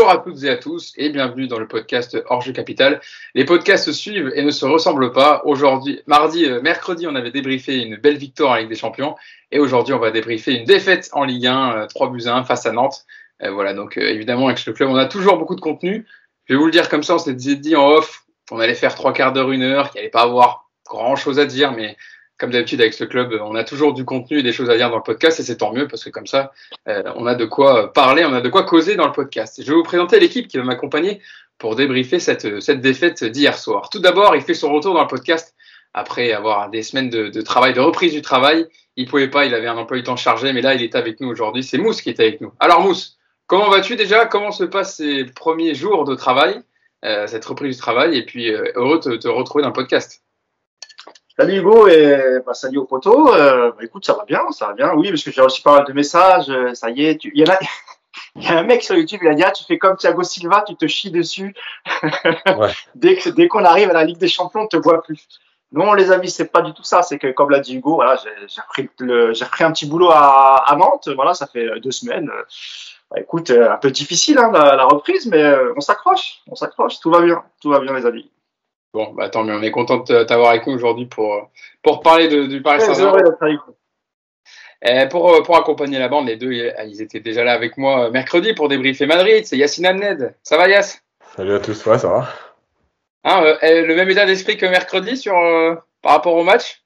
Bonjour à toutes et à tous et bienvenue dans le podcast Hors Capital. Les podcasts se suivent et ne se ressemblent pas. Aujourd'hui, mardi, euh, mercredi, on avait débriefé une belle victoire en Ligue des Champions et aujourd'hui, on va débriefer une défaite en Ligue 1, 3 buts à 1 face à Nantes. Euh, voilà, donc euh, évidemment, avec le club, on a toujours beaucoup de contenu. Je vais vous le dire comme ça, on s'est dit en off, on allait faire trois quarts d'heure, une heure, qu'il allait pas avoir grand chose à dire, mais comme d'habitude avec ce club, on a toujours du contenu et des choses à dire dans le podcast et c'est tant mieux parce que comme ça, euh, on a de quoi parler, on a de quoi causer dans le podcast. Je vais vous présenter l'équipe qui va m'accompagner pour débriefer cette, cette défaite d'hier soir. Tout d'abord, il fait son retour dans le podcast après avoir des semaines de, travail, de reprise du travail. Il pouvait pas, il avait un emploi du temps chargé, mais là, il est avec nous aujourd'hui. C'est Mousse qui est avec nous. Alors Mousse, comment vas-tu déjà? Comment se passent ces premiers jours de travail, euh, cette reprise du travail? Et puis, euh, heureux de te retrouver dans le podcast. Salut Hugo et bah, salut au poteau. Euh, bah, écoute, ça va bien, ça va bien. Oui, parce que j'ai reçu pas mal de messages. Euh, ça y est, tu... il y en a. Il y a un mec sur YouTube, il a dit ah, tu fais comme Thiago Silva, tu te chies dessus. Ouais. dès qu'on arrive à la Ligue des Champions, on te voit plus. Non, les amis, c'est pas du tout ça. C'est que comme l'a dit Hugo, voilà, j'ai repris, un petit boulot à, à, Nantes. Voilà, ça fait deux semaines. Bah, écoute, un peu difficile hein, la, la, reprise, mais euh, on s'accroche, on s'accroche. Tout va bien, tout va bien, les amis. Bon, bah tant mieux, on est content de t'avoir avec nous aujourd'hui pour, pour parler de, du Paris Saint-Germain. Eh, pour, pour accompagner la bande, les deux, ils étaient déjà là avec moi mercredi pour débriefer Madrid. C'est Yacine Amned. Ça va, Yass Salut à tous, ouais, ça va. Hein, euh, eh, le même état d'esprit que mercredi sur, euh, par rapport au match?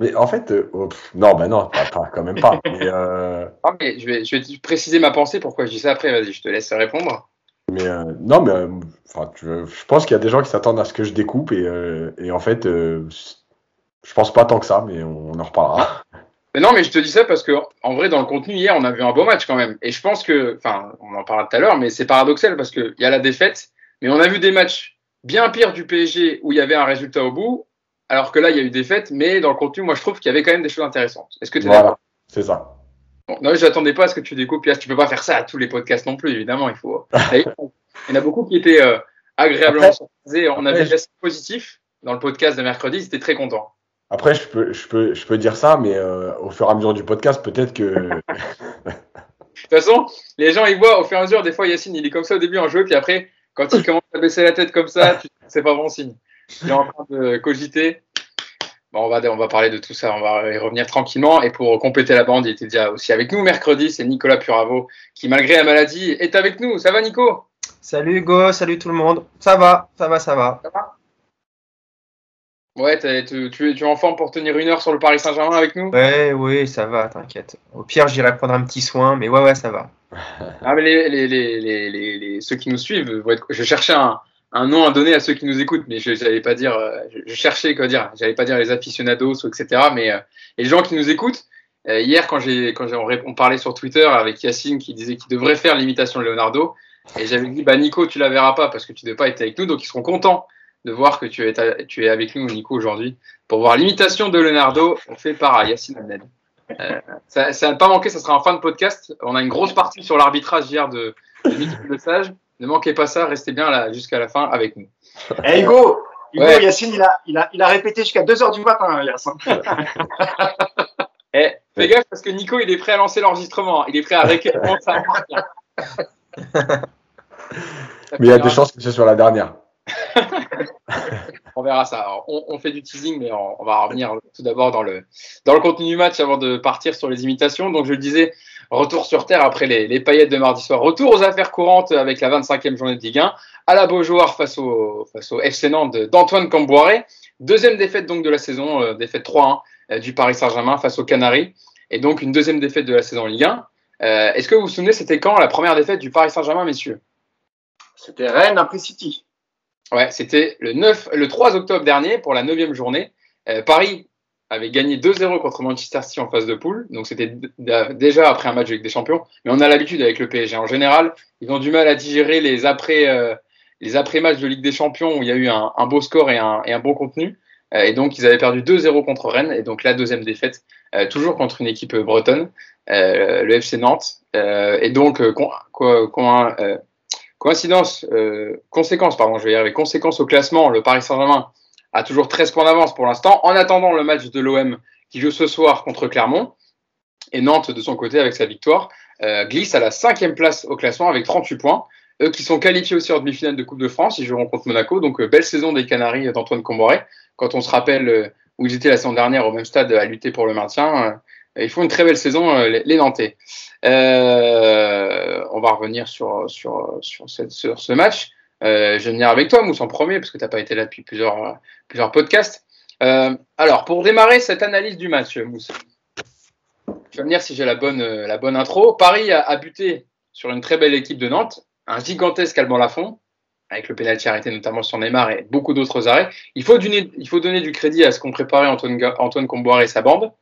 Mais en fait, euh, oh, non, bah non, pas, pas, quand même pas. mais, ah, mais je, vais, je vais préciser ma pensée, pourquoi je dis ça après. Vas-y, je te laisse répondre. Mais euh, non, mais euh, enfin, je pense qu'il y a des gens qui s'attendent à ce que je découpe et, euh, et en fait, je pense pas tant que ça, mais on, on en reparlera. Mais non, mais je te dis ça parce que en vrai, dans le contenu hier, on a vu un beau match quand même. Et je pense que, enfin, on en parlera tout à l'heure, mais c'est paradoxal parce qu'il y a la défaite, mais on a vu des matchs bien pires du PSG où il y avait un résultat au bout, alors que là, il y a eu défaite, mais dans le contenu, moi, je trouve qu'il y avait quand même des choses intéressantes. Est-ce que tu es voilà, C'est ça. Bon, non, j'attendais pas à ce que tu découpes. Tu peux pas faire ça à tous les podcasts non plus, évidemment. Il faut. il y en a beaucoup qui étaient euh, agréablement surprisés. On avait des positif dans le podcast de mercredi. Ils étaient très contents. Après, je peux, je peux, je peux dire ça, mais euh, au fur et à mesure du podcast, peut-être que. de toute façon, les gens ils voient au fur et à mesure. Des fois, Yacine, il est comme ça au début en jeu, puis après, quand il commence à baisser la tête comme ça, c'est pas bon signe. Il est en train de cogiter. Bon, on, va, on va parler de tout ça, on va y revenir tranquillement. Et pour compléter la bande, il était déjà aussi avec nous mercredi, c'est Nicolas Puravo qui, malgré la maladie, est avec nous. Ça va, Nico? Salut Hugo, salut tout le monde. Ça va, ça va, ça va. Ça va? Ouais, tu, tu, es en forme pour tenir une heure sur le Paris Saint-Germain avec nous? Ouais, oui, ça va, t'inquiète. Au pire, j'irai prendre un petit soin, mais ouais, ouais, ça va. ah, mais les, les, les, les, ceux qui nous suivent, je cherchais un, un nom à donner à ceux qui nous écoutent, mais je n'allais pas dire, euh, je, cherchais quoi dire, j'allais pas dire les aficionados etc. Mais euh, les gens qui nous écoutent, euh, hier quand j'ai quand on, on, parlait sur Twitter avec Yacine qui disait qu'il devrait faire l'imitation de Leonardo, et j'avais dit bah Nico tu la verras pas parce que tu ne devais pas être avec nous, donc ils seront contents de voir que tu es tu es avec nous Nico aujourd'hui pour voir l'imitation de Leonardo fait par Yacine Abned. ça, ça n'a pas manqué, ça sera en fin de podcast. On a une grosse partie sur l'arbitrage hier de, de Mickey Sage. Ne manquez pas ça, restez bien là jusqu'à la fin avec nous. Hey Hugo, Hugo ouais. Yacine, il a, il a, il a répété jusqu'à 2h du matin, Yacine. eh, fais gaffe parce que Nico, il est prêt à lancer l'enregistrement. Il est prêt à récupérer ça. Mais il y a des chances que ce soit la dernière. on verra ça. Alors, on, on, fait du teasing, mais on, on va revenir tout d'abord dans le, dans le contenu du match avant de partir sur les imitations. Donc, je le disais, Retour sur terre après les, les, paillettes de mardi soir. Retour aux affaires courantes avec la 25e journée de Ligue 1 à la Beaujoire face au, face au FC Nantes d'Antoine Camboiré. Deuxième défaite donc de la saison, euh, défaite 3-1 euh, du Paris Saint-Germain face aux Canaries. Et donc une deuxième défaite de la saison Ligue 1. Euh, Est-ce que vous vous souvenez, c'était quand la première défaite du Paris Saint-Germain, messieurs? C'était Rennes après City. Ouais, c'était le 9, le 3 octobre dernier pour la neuvième journée. Paris avait gagné 2-0 contre Manchester City en phase de poule. Donc c'était déjà après un match avec des champions. Mais on a l'habitude avec le PSG. En général, ils ont du mal à digérer les après, euh, les après matchs de Ligue des Champions où il y a eu un, un beau score et un, et un bon contenu. Euh, et donc ils avaient perdu 2-0 contre Rennes. Et donc la deuxième défaite, euh, toujours contre une équipe bretonne, euh, le FC Nantes. Euh, et donc quoi, quoi, coïncidence, conséquence, pardon, je vais y arriver. Conséquence au classement, le Paris Saint-Germain a toujours 13 points d'avance pour l'instant, en attendant le match de l'OM qui joue ce soir contre Clermont. Et Nantes, de son côté, avec sa victoire, euh, glisse à la cinquième place au classement avec 38 points. eux qui sont qualifiés aussi en demi-finale de Coupe de France, ils joueront contre Monaco. Donc belle saison des Canaries d'Antoine Comboiré. Quand on se rappelle où ils étaient la saison dernière au même stade à lutter pour le maintien, ils font une très belle saison les Nantais. on va revenir sur, sur, sur ce match. Je vais venir avec toi, Mousse, en premier, parce que tu n'as pas été là depuis plusieurs, plusieurs podcasts. alors, pour démarrer cette analyse du match, Mousse, je vais me dire si j'ai la bonne, euh, la bonne intro. Paris a, buté sur une très belle équipe de Nantes, un gigantesque Alban Lafont, avec le pénalty arrêté notamment sur Neymar et beaucoup d'autres arrêts. Il faut, donner, il faut donner du crédit à ce qu'ont préparé Antoine, Antoine Comboire et sa bande.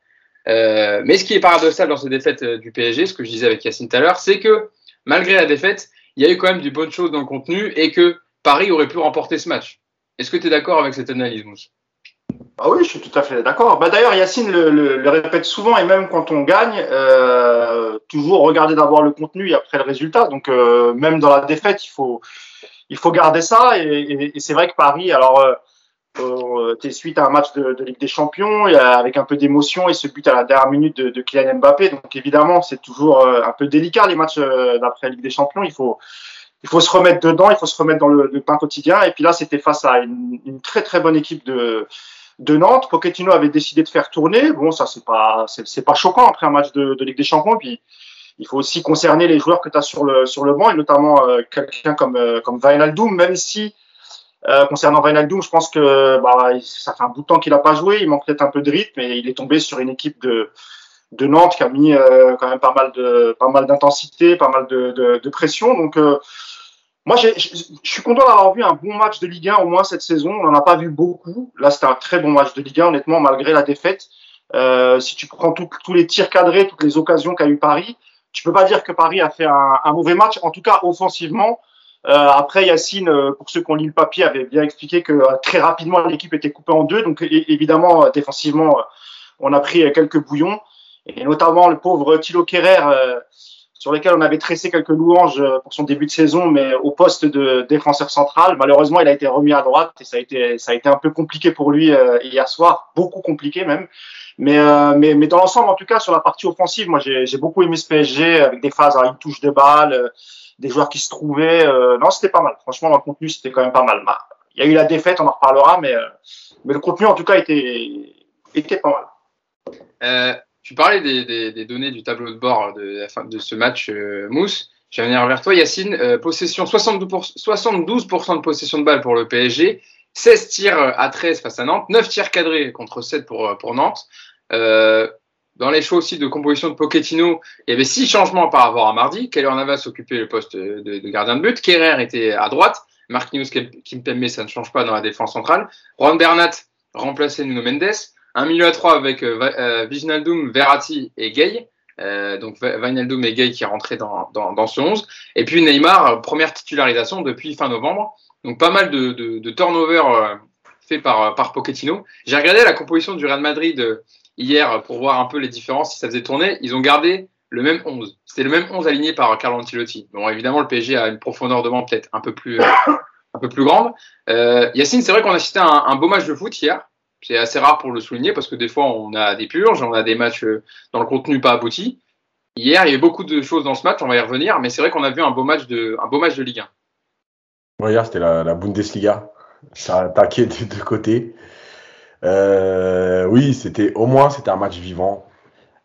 Euh, mais ce qui est paradoxal dans ces défaites euh, du PSG, ce que je disais avec Yacine tout à l'heure, c'est que malgré la défaite, il y a eu quand même du bonnes choses dans le contenu et que Paris aurait pu remporter ce match. Est-ce que tu es d'accord avec cette analyse, Mousse? Ah oui, je suis tout à fait d'accord. Bah, D'ailleurs, Yacine le, répète souvent, et même quand on gagne, euh, toujours regarder d'abord le contenu et après le résultat. Donc, euh, même dans la défaite, il faut, il faut garder ça. Et, et, c'est vrai que Paris, alors, euh, euh es suite à un match de, Ligue des Champions, et avec un peu d'émotion, et ce but à la dernière minute de, Kylian Mbappé. Donc, évidemment, c'est toujours euh, un peu délicat les matchs euh, d'après Ligue des Champions. Il faut, il faut se remettre dedans, il faut se remettre dans le, pain quotidien. Et puis là, c'était face à une, très très bonne équipe de de Nantes. Pochettino avait décidé de faire tourner. Bon, ça c'est pas c'est pas choquant après un match de, Ligue des Champions. Puis il faut aussi concerner les joueurs que tu as sur le sur le banc et notamment euh, quelqu'un comme euh, comme Wijnaldum, même si euh, concernant Wijnaldum, je pense que bah, ça fait un bout de temps qu'il a pas joué. Il manque peut-être un peu de rythme et il est tombé sur une équipe de de Nantes qui a mis euh, quand même pas mal de pas mal d'intensité, pas mal de, de, de pression. Donc moi, je suis content d'avoir vu un bon match de Ligue 1 au moins cette saison. On n'en a pas vu beaucoup. Là, c'était un très bon match de Ligue 1, honnêtement, malgré la défaite. Euh, si tu prends tous les tirs cadrés, toutes les occasions qu'a eu Paris, tu peux pas dire que Paris a fait un, un mauvais match, en tout cas offensivement. Euh, après, Yacine, euh, pour ceux qui ont lu le papier, avait bien expliqué que euh, très rapidement l'équipe était coupée en deux. Donc évidemment, défensivement, on a pris quelques bouillons. Et notamment le pauvre Thilo Kerrer, sur lesquels on avait tressé quelques louanges pour son début de saison, mais au poste de défenseur central, malheureusement, il a été remis à droite et ça a été, ça a été un peu compliqué pour lui hier soir, beaucoup compliqué même. Mais, mais, mais dans l'ensemble, en tout cas, sur la partie offensive, moi, j'ai beaucoup aimé ce PSG avec des phases à une touche de balle, des joueurs qui se trouvaient. non, c'était pas mal. Franchement, le contenu, c'était quand même pas mal. Bah, il y a eu la défaite, on en reparlera, mais, mais le contenu, en tout cas, était, était pas mal. Euh, tu parlais des, données du tableau de bord de, de ce match euh, Mousse. Je vais venir vers toi, Yacine. Euh, possession 72%, 72% de possession de balle pour le PSG, 16 tirs à 13 face à Nantes, 9 tirs cadrés contre 7 pour, pour Nantes. Euh, dans les choix aussi de composition de Pochettino, il y avait 6 changements par rapport à mardi. Keller Navas occupait le poste de, gardien de but. Kerrer était à droite. Marquinhos Kimpembe, ça ne change pas dans la défense centrale. Juan Bernat remplaçait Nuno Mendes. Un milieu à trois avec euh, euh Verratti et Gay. Euh, donc Wijnaldum et Gay qui rentré dans, dans, ce 11. Et puis Neymar, euh, première titularisation depuis fin novembre. Donc pas mal de, de, de turnover par, par Pochettino. J'ai regardé la composition du Real Madrid hier pour voir un peu les différences, si ça faisait tourner. Ils ont gardé le même 11. C'était le même 11 aligné par Carlo Ancelotti. Bon, évidemment, le PSG a une profondeur de banc peut-être un peu plus, un peu plus grande. Euh, Yacine, c'est vrai qu'on a cité un, un, beau match de foot hier c'est assez rare pour le souligner parce que des fois on a des purges, on a des matchs euh, dans le contenu pas abouti. Hier, il y a eu beaucoup de choses dans ce match, on va y revenir, mais c'est vrai qu'on a vu un beau match de, un beau match de Ligue 1. hier, c'était la, Bundesliga. Ça a attaqué des deux côtés. Euh, oui, c'était au moins c'était un match vivant,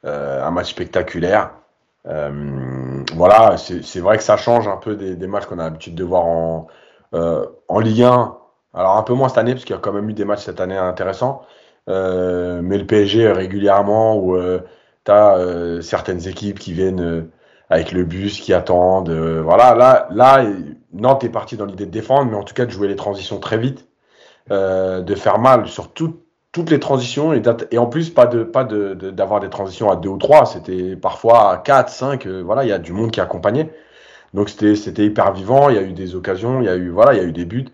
euh, un match spectaculaire. voilà, c'est vrai que ça change un peu des, des matchs qu'on a l'habitude de voir en, en Ligue 1 alors un peu moins cette année, parce qu'il y a quand même eu des matchs cette année intéressants. Euh, mais le PSG régulièrement, où euh, tu euh, certaines équipes qui viennent euh, avec le bus, qui attendent. voilà, là, là, Nantes est parti dans l'idée de défendre, mais en tout cas de jouer les transitions très vite, de faire mal sur toutes les transitions, et, en plus pas de pas d'avoir de, des transitions à deux ou trois, c'était parfois à quatre, cinq. voilà, il y a du monde qui accompagnait. Donc c'était hyper vivant, il y a eu des occasions, il y a eu voilà, il y a eu des buts.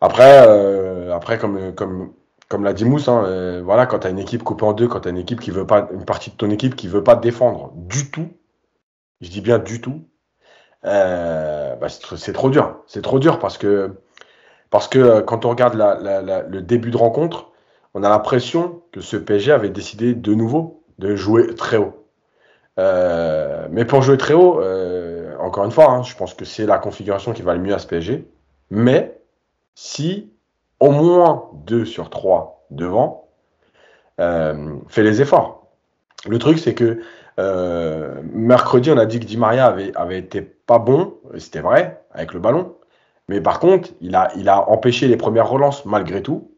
Après, euh, après comme, comme, comme l'a dit Mousse, hein, euh, voilà, quand tu as une équipe coupée en deux, quand tu as une équipe qui veut pas, une partie de ton équipe qui veut pas défendre du tout, je dis bien du tout, euh, bah, c'est trop dur. C'est trop dur parce que, parce que quand on regarde le début de rencontre, on a l'impression que ce PSG avait décidé de nouveau de jouer très haut. mais pour jouer très haut, encore une fois, hein, je pense que c'est la configuration qui va le mieux à ce PSG. Mais si au moins 2 sur 3 devant euh, fait les efforts. Le truc, c'est que euh, mercredi, on a dit que Di Maria avait été pas bon, c'était vrai, avec le ballon. Mais par contre, il a, il a empêché les premières relances malgré tout.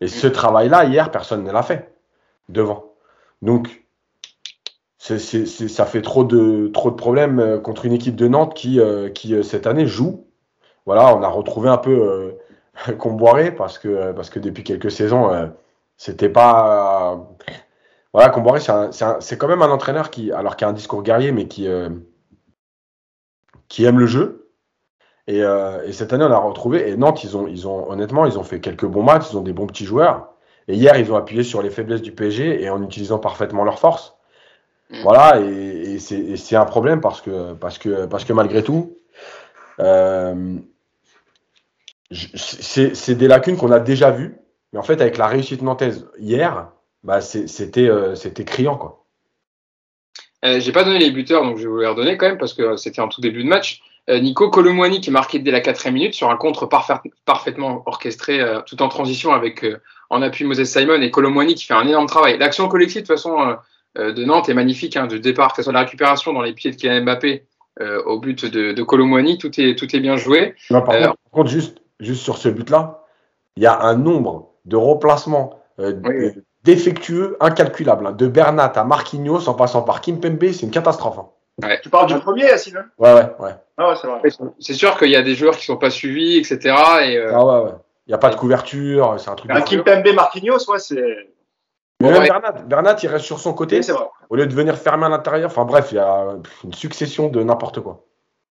Et ce travail-là, hier, personne ne l'a fait devant. Donc, ça fait trop de, trop de problèmes euh, contre une équipe de Nantes qui, euh, qui euh, cette année, joue. Voilà, on a retrouvé un peu Comboiré parce que, parce que depuis quelques saisons, c'était pas. voilà, Comboiré, c'est, quand même un entraîneur qui, alors qui a un discours guerrier, mais qui, qui aime le jeu. Et, euh, et cette année, on a retrouvé. Et Nantes, ils ont, ils ont, honnêtement, ils ont fait quelques bons matchs, ils ont des bons petits joueurs. Et hier, ils ont appuyé sur les faiblesses du PSG et en utilisant parfaitement leurs forces. Mm. Voilà, et, et c'est un problème parce que, parce que, parce que malgré tout, euh, c'est des lacunes qu'on a déjà vues. Mais en fait, avec la réussite nantaise hier, bah, c'était euh, c'était criant. Quoi. J'ai pas donné les buteurs, donc je vais vous les redonner quand même parce que c'était en tout début de match. Euh, Nico Colomwani qui marquait dès la quatrième minute sur un contre parfait- parfaitement orchestré, euh, tout en transition avec euh, en appui Moses Simon et Colomwani qui fait un énorme travail. L'action collective de toute façon euh, de Nantes est magnifique, hein, du départ, que ce soit la récupération dans les pieds de Kylian Mbappé au but de, de Colomwani, tout est tout est bien joué. Non, par, contre, par contre, juste, juste sur ce but-là, il y a un nombre de remplacements Oui, défectueux incalculable. hein. De Bernat à Marquinhos en passant par Kimpembe, c'est une catastrophe. hein. Tu parles du premier, Yacine hein? Ouais, ouais, ouais. Ah ouais, c'est vrai. C'est sûr qu'il y a des joueurs qui sont pas suivis, etc. Et, euh, Ah ouais, ouais. Il n'y a pas de couverture, c'est un truc. Un. Kimpembe Marquinhos, ouais, c'est. Mais même Ouais. Bernat, Bernat, il reste sur son côté Oui, c'est vrai. au lieu de venir fermer à l'intérieur. Enfin bref, il y a une succession de n'importe quoi.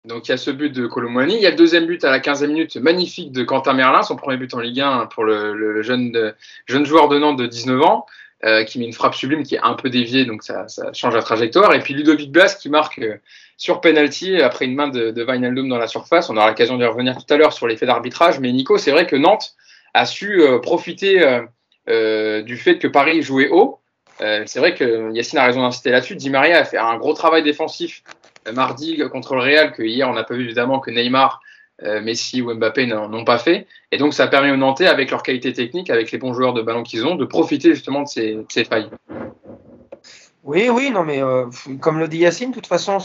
Donc il y a ce but de Colomwani. Il y a le deuxième but à la 15e minute, magnifique de Quentin Merlin, son premier but en Ligue 1 pour le, le jeune, jeune joueur de Nantes de 19 ans, euh, qui met une frappe sublime qui est un peu déviée, donc ça, ça change la trajectoire. Et puis Ludovic Blas qui marque euh, sur penalty après une main de, de Wijnaldum dans la surface. On aura l'occasion d'y revenir tout à l'heure sur l'effet d'arbitrage. Mais Nico, c'est vrai que Nantes a su euh, profiter euh, euh, du fait que Paris jouait haut. Euh, c'est vrai que Yacine a raison d'insister là-dessus. Di Maria a fait un gros travail défensif euh, mardi contre le Real, que hier on n'a pas vu évidemment que Neymar, euh, Messi ou Mbappé n'ont pas fait. Et donc ça a permis aux Nantais, avec leur qualité technique, avec les bons joueurs de ballon qu'ils ont, de profiter justement de ces, failles. Oui, oui, non, mais euh, comme le dit Yacine, de toute façon,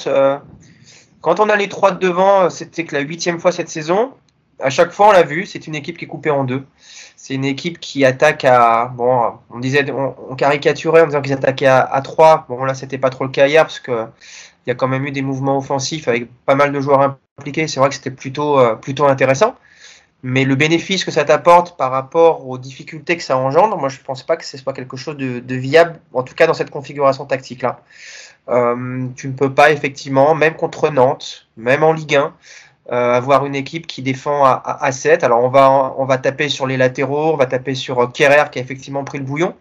quand on a les trois de devant, c'était que la huitième fois cette saison. À chaque fois, on l'a vu, c'est une équipe qui est coupée en deux. C'est une équipe qui attaque à. Bon, on disait, on, on caricaturait en disant qu'ils attaquaient à, 3. Bon, là, c'était pas trop le cas hier parce que il y a quand même eu des mouvements offensifs avec pas mal de joueurs C'est vrai que c'était plutôt, euh, plutôt intéressant. Mais le bénéfice que ça t'apporte par rapport aux difficultés que ça engendre, moi je pense pas que ce soit quelque chose de, viable, en tout cas dans cette configuration tactique-là. Euh, tu ne peux pas effectivement, même contre Nantes, même en Ligue 1, euh, avoir une équipe qui défend à, à, à 7. Alors on va, on va taper sur les latéraux, on va taper sur Kerrer qui a effectivement pris le bouillon,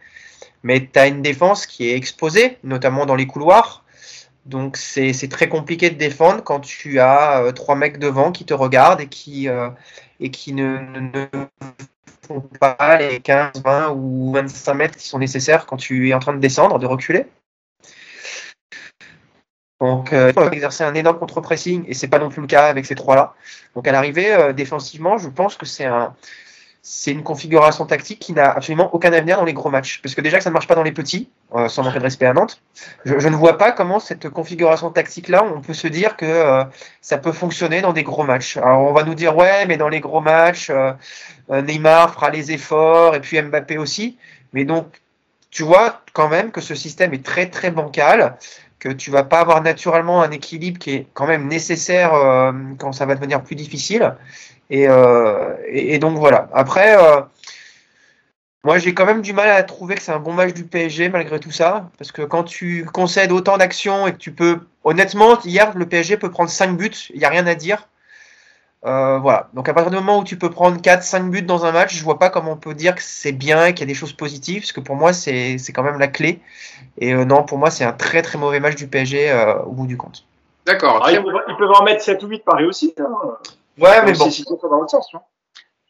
mais tu as une défense qui est exposée, notamment dans les couloirs. Donc c'est très compliqué de défendre quand tu as euh, trois mecs devant qui te regardent et qui, euh, et qui ne font pas les 15, 20 ou 25 mètres qui sont nécessaires quand tu es en train de descendre, de reculer. Donc, euh, il faut exercer un énorme contre-pressing et c'est pas non plus le cas avec ces trois-là. Donc, à l'arrivée, euh, défensivement, je pense que c'est un, c'est une configuration tactique qui n'a absolument aucun avenir dans les gros matchs. Parce que déjà ça ne marche pas dans les petits, euh, sans manquer de respect à Nantes, je, ne vois pas comment cette configuration tactique-là, on peut se dire que euh, ça peut fonctionner dans des gros matchs. Alors, on va nous dire, ouais, mais dans les gros matchs, euh, Neymar fera les efforts et puis Mbappé aussi. Mais donc, tu vois quand même que ce système est très, très bancal que tu vas pas avoir naturellement un équilibre qui est quand même nécessaire quand ça va devenir plus difficile. Et, euh, et, et donc voilà. Après, euh, moi j'ai quand même du mal à trouver que c'est un bon match du PSG malgré tout ça, parce que quand tu concèdes autant d'actions et que tu peux, honnêtement, hier le PSG peut prendre 5 buts, il n'y a rien à dire. Euh, voilà. Donc à partir du moment où tu peux prendre 4-5 buts dans un match, je vois pas comment on peut dire que c'est bien, qu'il y a des choses positives, parce que pour moi c'est quand même la clé. Et euh, non, pour moi c'est un très très mauvais match du PSG euh, au bout du compte. D'accord. Ah, ils, peuvent, ils, peuvent, en mettre 7 ou 8 Paris aussi. Hein. Ouais, mais bon. Si ça dans l'autre sens. Tu vois.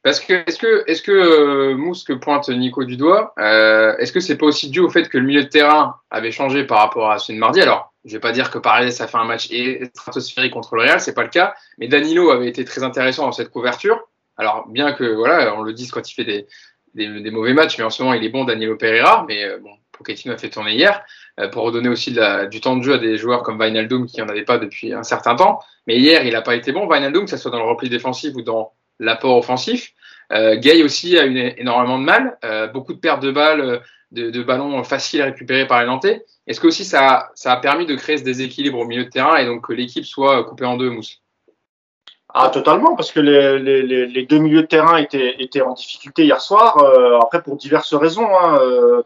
Parce que est-ce que est-ce que euh, Mousse que pointe Nico du doigt, euh, est-ce que c'est pas aussi dû au fait que le milieu de terrain avait changé par rapport à celui de mardi? Alors je vais pas dire que Paredes a fait un match stratosphérique contre le Real, c'est pas le cas, mais Danilo avait été très intéressant dans cette couverture. Alors bien que voilà, on le dise quand il fait des, des, mauvais matchs, mais en ce moment il est bon Danilo Pereira, mais euh, bon, Pochettino a fait tourner hier euh, pour redonner aussi du temps de jeu à des joueurs comme Wijnaldum qui en avaient pas depuis un certain temps. Mais hier il n'a pas été bon Wijnaldum, que ce soit dans le repli défensif ou dans l'apport offensif. Euh, Gay aussi a eu énormément de mal, euh, beaucoup de pertes de balles, de, ballons faciles à récupérer par les Nantais. Est-ce que aussi ça, a permis de créer ce déséquilibre au milieu de terrain et donc que l'équipe soit coupée en deux, Mousse? Ah, totalement, parce que les, deux milieux de terrain étaient, en difficulté hier soir, euh, après pour diverses raisons. Hein, euh,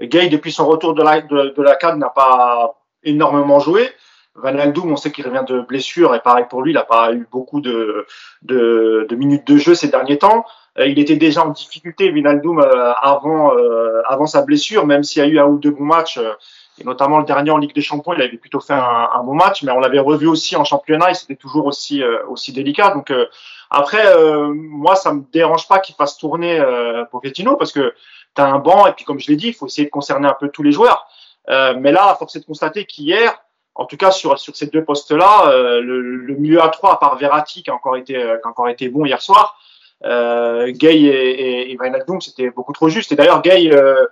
Gay, depuis son retour de la, de, de la CAD, n'a pas énormément joué. Van Aldoum, on sait qu'il revient de blessure, et pareil pour lui, il n'a pas eu beaucoup de, de, de, minutes de jeu ces derniers temps. Euh, il était déjà en difficulté, Vinaldoom, euh, avant, euh, avant sa blessure, même s'il y a eu un ou deux bons matchs et notamment le dernier en Ligue des Champions, il avait plutôt fait un, un bon match, mais on l'avait revu aussi en championnat et c'était toujours aussi aussi délicat. Donc après, moi, ça me dérange pas qu'il fasse tourner Pochettino parce que tu as un banc et puis comme je l'ai dit, il faut essayer de concerner un peu tous les joueurs. mais là, force est de constater qu'hier, en tout cas sur sur ces deux postes-là, le, le, milieu à trois, à part Verratti qui a encore été qui a encore été bon hier soir, euh, Gay et, et, et c'était beaucoup trop juste. Et d'ailleurs, Gay, euh,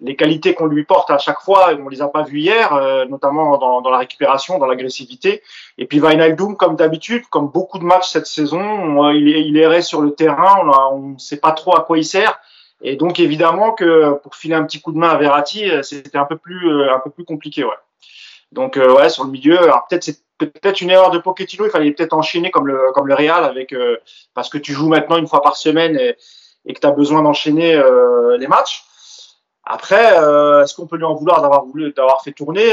les qualités qu'on lui porte à chaque fois, on les a pas vues hier, euh, notamment dans, dans, la récupération, dans l'agressivité. Et puis Wijnaldum, comme d'habitude, comme beaucoup de matchs cette saison, il, il errait sur le terrain, on ne sait pas trop à quoi il sert. Et donc évidemment que pour filer un petit coup de main à Verratti, euh, c'était un peu plus un peu plus compliqué, ouais. Donc ouais, sur le milieu, alors peut-être c'est peut-être une erreur de Pochettino. Il fallait peut-être enchaîner comme le comme le Real avec euh, parce que tu joues maintenant une fois par semaine et, et que tu as besoin d'enchaîner euh, les matchs. Après, euh, est-ce qu'on peut lui en vouloir d'avoir voulu d'avoir fait tourner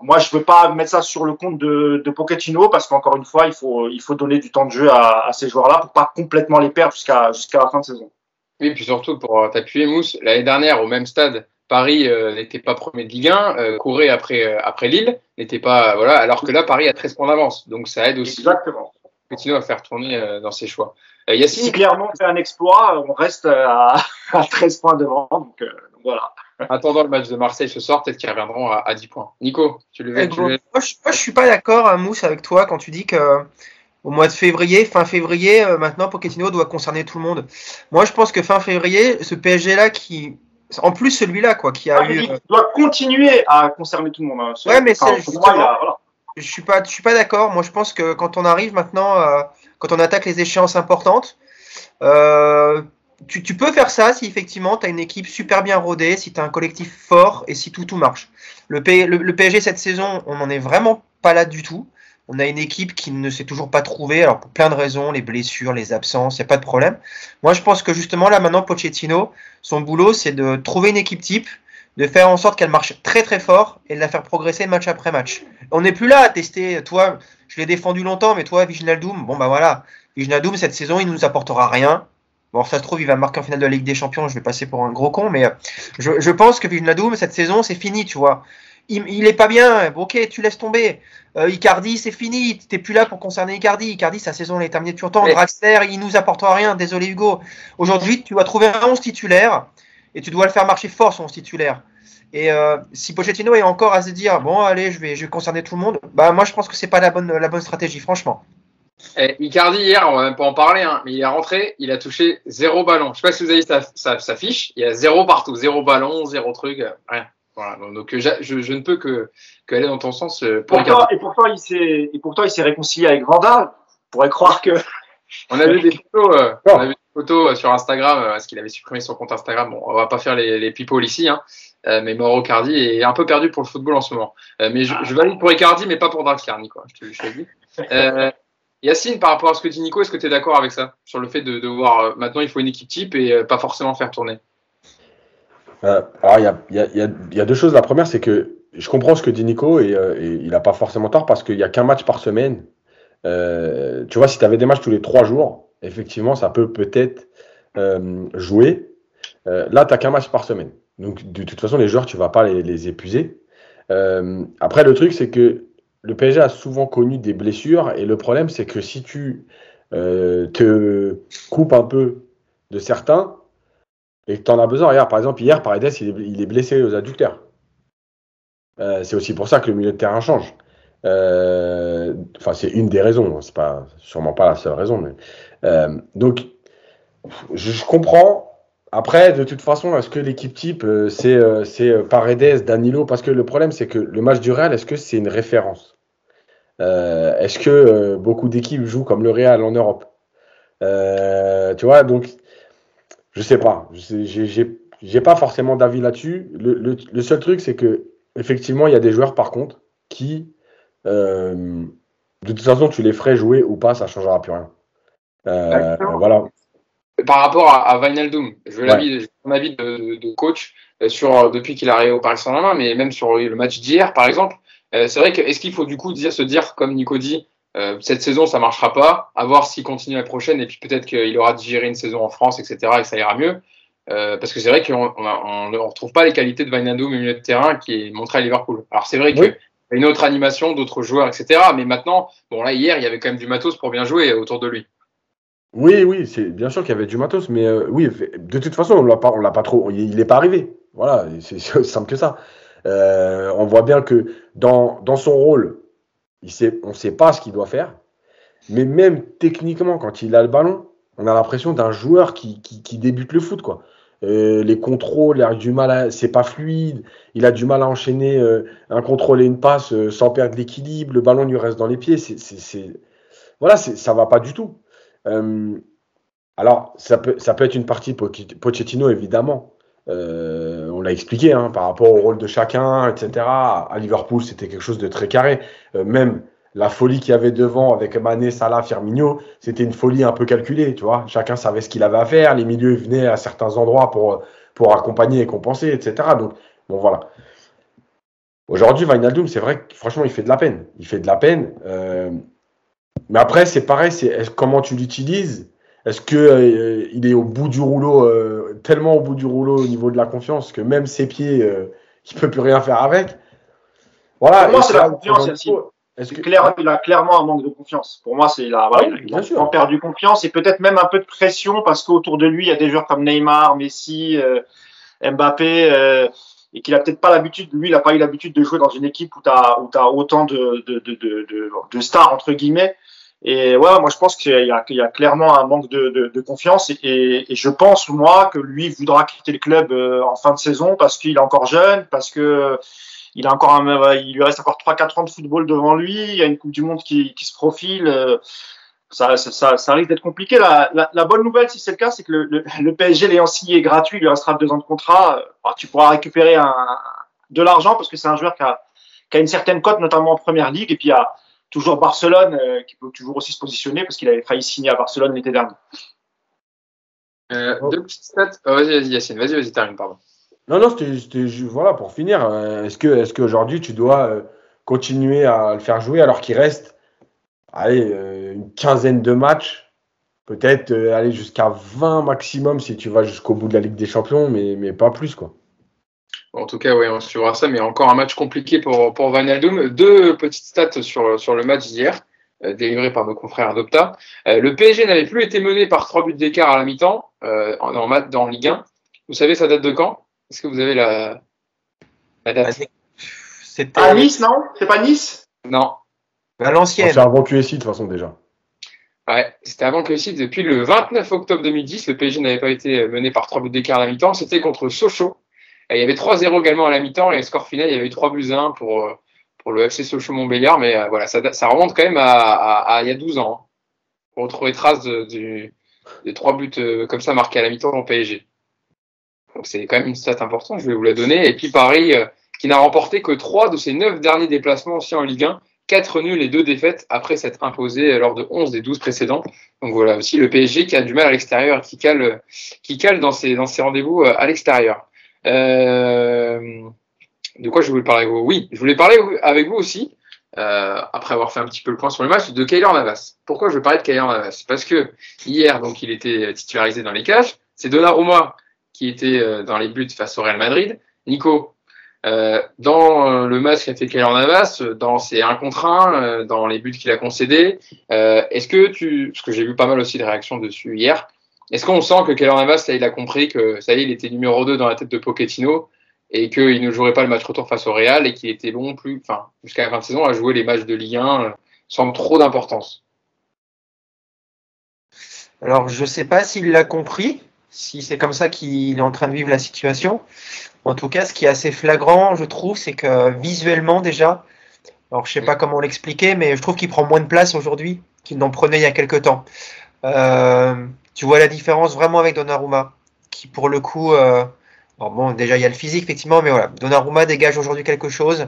Moi, je veux pas mettre ça sur le compte de, de Pochettino parce qu'encore une fois, il faut il faut donner du temps de jeu à, à ces joueurs-là pour pas complètement les perdre jusqu'à jusqu'à la fin de saison. Oui, puis surtout pour t'appuyer, Mousse, l'année dernière au même stade Paris euh, n'était pas premier de Ligue 1, euh, courait après, euh, après Lille, n'était pas voilà, alors que là Paris a 13 points d'avance, donc ça aide aussi. Exactement. Continuer à faire tourner dans ses choix. Yacine, si clairement fait un exploit, on reste à, à 13 points devant, donc, voilà. Attendant le match de Marseille ce soir, peut-être qu'ils reviendront à, à, 10 points. Nico, tu le veux, tu moi, je, moi, je suis pas d'accord, hein, Mousse, avec toi quand tu dis que au mois de février, fin février, maintenant Pochettino doit concerner tout le monde. Moi, je pense que fin février, ce PSG là qui en plus, celui-là, quoi, qui a ah, eu. Il doit continuer à concerner tout le monde. Hein. Ouais, mais Je suis pas, je suis pas d'accord. Moi, je pense que quand on arrive maintenant, euh, quand on attaque les échéances importantes, euh, tu, tu, peux faire ça si effectivement tu as une équipe super bien rodée, si tu as un collectif fort et si tout, tout marche. Le, le, le PSG cette saison, on n'en est vraiment pas là du tout. On a une équipe qui ne s'est toujours pas trouvée, alors pour plein de raisons, les blessures, les absences, il n'y a pas de problème. Moi, je pense que justement, là, maintenant, Pochettino, son boulot, c'est de trouver une équipe type, de faire en sorte qu'elle marche très très fort et de la faire progresser match après match. On n'est plus là à tester, toi, je l'ai défendu longtemps, mais toi, Viginaldoum, bon bah voilà, Viginaldoum, cette saison, il ne nous apportera rien. Bon, ça se trouve, il va marquer en finale de la Ligue des Champions, je vais passer pour un gros con, mais je, je pense que Viginaldoum, cette saison, c'est fini, tu vois il, il, est pas bien, ok, tu laisses tomber. Euh, Icardi, c'est fini, t'es plus là pour concerner Icardi. Icardi, sa saison elle est terminée depuis longtemps. Mais... Draxler, il nous apportera rien, désolé Hugo. Aujourd'hui, tu dois trouver un 11 titulaire et tu dois le faire marcher fort, son 11 titulaire. Et euh, si Pochettino est encore à se dire, bon, allez, je vais, je vais concerner tout le monde, bah moi je pense que c'est pas la bonne, la bonne stratégie, franchement. Et eh, Icardi, hier, on va même pas en parler, hein, mais il est rentré, il a touché zéro ballon. Je sais pas si vous avez sa, sa, sa fiche, il y a zéro partout, zéro ballon, zéro truc, rien. Voilà, donc je, je, je, ne peux que, que, aller dans ton sens. Euh, pour pourtant, et pourtant, il s'est et pourtant il s'est réconcilié avec Vanda. On pourrait croire que. on a vu des photos, euh, on a vu des photos euh, sur Instagram parce qu'il avait supprimé son compte Instagram. Bon, on va pas faire les, les people ici, hein, mais Mauro Cardi est un peu perdu pour le football en ce moment. mais je, je valide pour Icardi, mais pas pour Draxler, Nico. Je te, je te dis. Euh, Yacine, par rapport à ce que dit Nico, est-ce que tu es d'accord avec ça? Sur le fait de, de voir maintenant il faut une équipe type et pas forcément faire tourner euh, alors, il y a, y, a, y a, deux choses. La première, c'est que je comprends ce que dit Nico et, euh, il n'a pas forcément tort parce qu'il n'y a qu'un match par semaine. Euh, tu vois, si tu avais des matchs tous les trois jours, effectivement, ça peut peut-être euh, jouer. Là, tu n'as qu'un match par semaine. Donc, de toute façon, les joueurs, tu ne vas pas les, les épuiser. après, le truc, c'est que le PSG a souvent connu des blessures et le problème, c'est que si tu te coupes un peu de certains, et que tu en as besoin. Regarde, par exemple, hier, Paredes, il est, blessé aux adducteurs. Euh, c'est aussi pour ça que le milieu de terrain change. Euh, enfin, c'est une des raisons. C'est pas sûrement pas la seule raison, mais euh, donc je, comprends. Après, de toute façon, est-ce que l'équipe type, c'est c'est Paredes, Danilo? Parce que le problème, c'est que le match du Real, est-ce que c'est une référence? Est-ce que beaucoup d'équipes jouent comme le Real en Europe? Tu vois, donc, je sais pas. Je j'ai pas forcément d'avis là-dessus. Le, le- le seul truc, c'est que effectivement, il y a des joueurs, par contre, qui, euh, de toute façon, tu les ferais jouer ou pas, ça changera plus rien. Euh, voilà. Par rapport à, à Wijnaldum, je veux Ouais. l'avis- mon avis de, de coach euh, sur depuis qu'il est arrivé au Paris Saint-Germain, mais même sur le match d'hier, par exemple. Euh, c'est vrai que est-ce qu'il faut du coup dire, se dire, comme Nico dit, cette saison ça marchera pas, à voir s'il continue la prochaine, et puis peut-être qu'il aura digéré une saison en France, etc., et ça ira mieux. Euh, parce que c'est vrai qu'on ne retrouve pas les qualités de Wijnaldum au milieu de terrain qui est montré à Liverpool. Alors c'est vrai Oui. qu'il y a une autre animation, d'autres joueurs, etc. Mais maintenant, bon là hier, il y avait quand même du matos pour bien jouer autour de lui. Oui, oui, c'est bien sûr qu'il y avait du matos, mais euh, oui, de toute façon, on l'a pas, on l'a pas trop, il n'est pas arrivé. Voilà, c'est c'est aussi simple que ça. Euh, on voit bien que dans, dans son rôle, il on ne sait pas ce qu'il doit faire, mais même techniquement, quand il a le ballon, on a l'impression d'un joueur qui, qui, débute le foot, quoi. Euh, les contrôles, il a du mal c'est pas fluide, il a du mal à enchaîner euh, un contrôle et une passe euh, sans perdre l'équilibre, le ballon lui reste dans les pieds, c'est, voilà, ça va pas du tout. Alors, ça peut, ça peut être une partie Poch- Pochettino, évidemment. Euh, on l'a expliqué hein, par rapport au rôle de chacun, etc. À Liverpool, c'était quelque chose de très carré. Euh, même la folie qu'il y avait devant avec Mané, Salah, Firmino, c'était une folie un peu calculée, tu vois. Chacun savait ce qu'il avait à faire. Les milieux venaient à certains endroits pour, pour accompagner et compenser, etc. Donc, bon, voilà. Aujourd'hui, Wijnaldum, c'est vrai que franchement, il fait de la peine. Il fait de la peine. Euh, mais après, c'est pareil, c'est comment tu l'utilises? Est-ce que euh, il est au bout du rouleau, euh, tellement au bout du rouleau au niveau de la confiance que même ses pieds, euh, il peut plus rien faire avec? Voilà. Pour moi, c'est la confiance, Est-ce que Claire, il a clairement un manque de confiance. Pour moi, c'est voilà, Oui, il a- sûr. perdu confiance et peut-être même un peu de pression parce qu'autour de lui, il y a des joueurs comme Neymar, Messi, Mbappé, et qu'il a peut-être pas l'habitude, lui, il a pas eu l'habitude de jouer dans une équipe où tu as, autant de, de, de, de stars, entre guillemets. Et ouais, moi, je pense qu'il y a, qu'il y a clairement un manque de, de, de confiance et, et, et je pense, moi, que lui voudra quitter le club euh, en fin de saison parce qu'il est encore jeune, parce que il a encore un, il lui reste encore 3-4 ans de football devant lui. Il y a une Coupe du Monde qui, qui se profile. euh, Ça, ça, ça, ça risque d'être compliqué. La, la, la bonne nouvelle, si c'est le cas, c'est que le, le, PSG l'ayant signé gratuit, il lui restera deux ans de contrat. Euh, Tu pourras récupérer un, de l'argent parce que c'est un joueur qui a, qui a une certaine cote, notamment en première ligue. Et puis a toujours Barcelone euh, qui peut toujours aussi se positionner parce qu'il avait failli signer à Barcelone l'été dernier. Euh, deux petites stats. Oh, vas-y, vas-y, Yacine, vas-y, vas-y, termine, pardon. Non, non, c'était, voilà, pour finir. euh, Est-ce que, est-ce qu'aujourd'hui, tu dois euh, continuer à le faire jouer alors qu'il reste, allez, euh, une quinzaine de matchs, peut-être euh, aller jusqu'à 20 maximum si tu vas jusqu'au bout de la Ligue des Champions, mais, mais pas plus, quoi. En tout cas, oui, on suivra ça, mais encore un match compliqué pour, pour Wijnaldum. Deux petites stats sur, sur le match d'hier, euh, délivré par nos confrères d'Opta. Euh, le PSG n'avait plus été mené par trois buts d'écart à la mi-temps euh, en, en, dans Ligue 1. Vous savez, ça date de quand? Est-ce que vous avez la, la date? C'était À Nice, non? C'est pas Nice? Non. à l'ancienne. C'est avant QSI, de toute façon, déjà. Ouais, c'était avant que le site, depuis le 29 octobre 2010, le PSG n'avait pas été mené par trois buts d'écart à la mi-temps. C'était contre Sochaux. Il y avait 3-0 également à la mi-temps et le score final, il y avait eu 3 buts à 1 pour, euh, pour le FC Sochaux-Montbéliard. Mais euh, voilà, ça, ça remonte quand même à, à, à il y a 12 ans. hein, pour retrouver trace de, du, des 3 buts euh, comme ça marqués à la mi-temps au PSG. Donc c'est quand même une stat importante, je vais vous la donner. Et puis Paris, qui n'a remporté que 3 de ses 9 derniers déplacements aussi en Ligue 1. 4 nuls et 2 défaites après s'être imposé lors de 11 des 12 précédents. Donc voilà aussi le PSG qui a du mal à l'extérieur, qui cale, qui cale dans ses, dans ses rendez-vous à l'extérieur. Euh, de quoi je voulais parler avec vous? Oui, je voulais parler avec vous aussi, euh, après avoir fait un petit peu le point sur le match, de Kaylor Navas. Pourquoi je veux parler de Kaylor Navas? Parce que hier, donc, il était titularisé dans les cages. C'est Donnarumma qui était euh, dans les buts face au Real Madrid. Nico, dans le match qu'a fait Kaylor Navas, dans ses 1 contre 1, euh, dans les buts qu'il a concédés, est-ce que tu, parce que j'ai vu pas mal aussi de réactions dessus hier, est-ce qu'on sent que Kaylor Navas, il a compris que ça y est, il était numéro 2 dans la tête de Pochettino et qu'il ne jouerait pas le match retour face au Real et qu'il était bon plus, enfin, jusqu'à la fin de saison à jouer les matchs de Ligue 1 euh, sans trop d'importance? Alors, je ne sais pas s'il l'a compris, si c'est comme ça qu'il est en train de vivre la situation. En tout cas, ce qui est assez flagrant, je trouve, c'est que visuellement déjà, alors je sais pas comment l'expliquer, mais je trouve qu'il prend moins de place aujourd'hui qu'il n'en prenait il y a quelques temps. Euh, tu vois la différence vraiment avec Donnarumma, qui pour le coup, euh, bon déjà il y a le physique effectivement, mais voilà, Donnarumma dégage aujourd'hui quelque chose.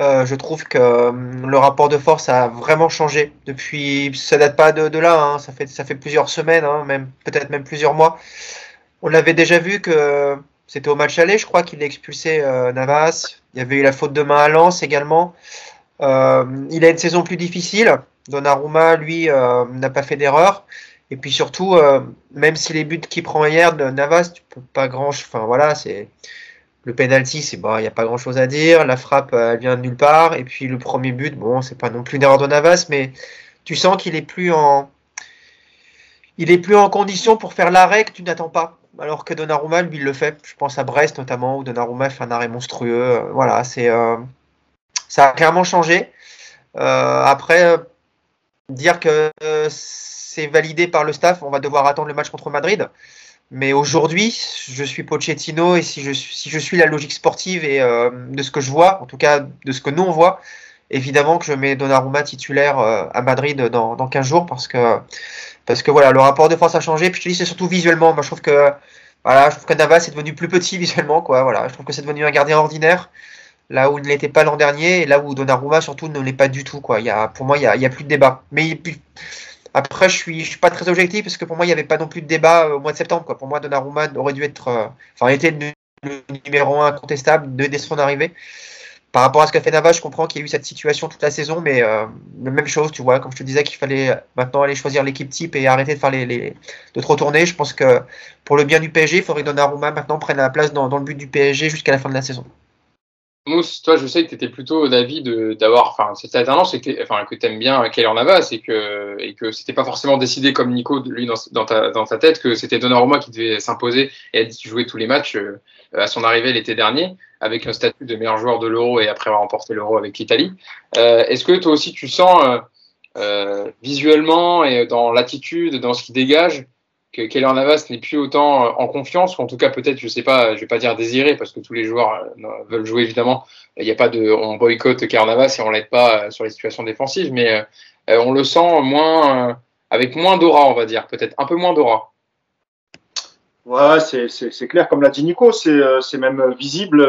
Euh, je trouve que euh, le rapport de force a vraiment changé depuis, ça date pas de, là, hein, ça fait plusieurs semaines, hein, même peut-être même plusieurs mois. On l'avait déjà vu que c'était au match aller, je crois qu'il a expulsé euh, Navas. Il y avait eu la faute de main à Lens également. Il a une saison plus difficile. Donnarumma, lui, n'a pas fait d'erreur. Et puis surtout, euh, même si les buts qu'il prend hier de Navas, tu peux pas grand, enfin voilà, c'est le penalty, c'est bon, il n'y a pas grand chose à dire. La frappe, euh, elle vient de nulle part. Et puis le premier but, bon, c'est pas non plus une erreur de Navas, mais tu sens qu'il est plus en, il est plus en condition pour faire l'arrêt que tu n'attends pas. Alors que Donnarumma, lui, il le fait. Je pense à Brest notamment, où Donnarumma fait un arrêt monstrueux. Euh, Voilà, c'est, ça a clairement changé. Après, dire que euh, c'est validé par le staff, on va devoir attendre le match contre Madrid. Mais aujourd'hui, je suis Pochettino et si je, si je suis la logique sportive et euh, de ce que je vois, en tout cas de ce que nous on voit, évidemment que je mets Donnarumma titulaire euh, à Madrid dans, dans 15 jours parce que parce que voilà, le rapport de force a changé. Puis je te dis, c'est surtout visuellement. Moi, je trouve que voilà, je trouve que Navas est devenu plus petit visuellement, quoi. Voilà, je trouve que c'est devenu un gardien ordinaire là où il ne l'était pas l'an dernier et là où Donnarumma surtout ne l'est pas du tout, quoi. Il y a, pour moi, il y a, plus de débat. Mais après, je suis, je suis pas très objectif parce que pour moi, il n'y avait pas non plus de débat euh, au mois de septembre, quoi. Pour moi, Donnarumma aurait dû être, euh, enfin, était le, numéro un incontestable dès son arrivée. Par rapport à ce qu'a fait Navas, je comprends qu'il y a eu cette situation toute la saison, mais euh, la même chose, tu vois, comme je te disais qu'il fallait maintenant aller choisir l'équipe type et arrêter de faire les, les de trop tourner. Je pense que pour le bien du PSG, il faudrait que Donnarumma maintenant prenne la place dans, dans le but du PSG jusqu'à la fin de la saison. Mousse, toi, je sais que tu étais plutôt d'avis d'avoir, enfin, cette alternance, et que, enfin, que tu aimes bien Keylor Navas et que, et que c'était pas forcément décidé comme Nico, lui, dans, ta, dans ta tête, que c'était Donnarumma qui devait s'imposer et jouer tous les matchs euh, à son arrivée l'été dernier, avec un statut de meilleur joueur de l'Euro et après avoir remporté l'Euro avec l'Italie. Euh, Est-ce que toi aussi, tu sens euh, euh, visuellement et dans l'attitude, dans ce qu'il dégage, que Keylor Navas n'est plus autant euh, en confiance, ou en tout cas peut-être, je sais pas, je vais pas dire désiré, parce que tous les joueurs euh, veulent jouer évidemment. Il n'y a pas de, on boycotte Keylor Navas et on l'aide pas euh, sur les situations défensives, mais euh, on le sent moins, euh, avec moins d'aura, on va dire, peut-être un peu moins d'aura. Ouais, c'est, c'est, c'est clair, comme l'a dit Nico, c'est, c'est même visible.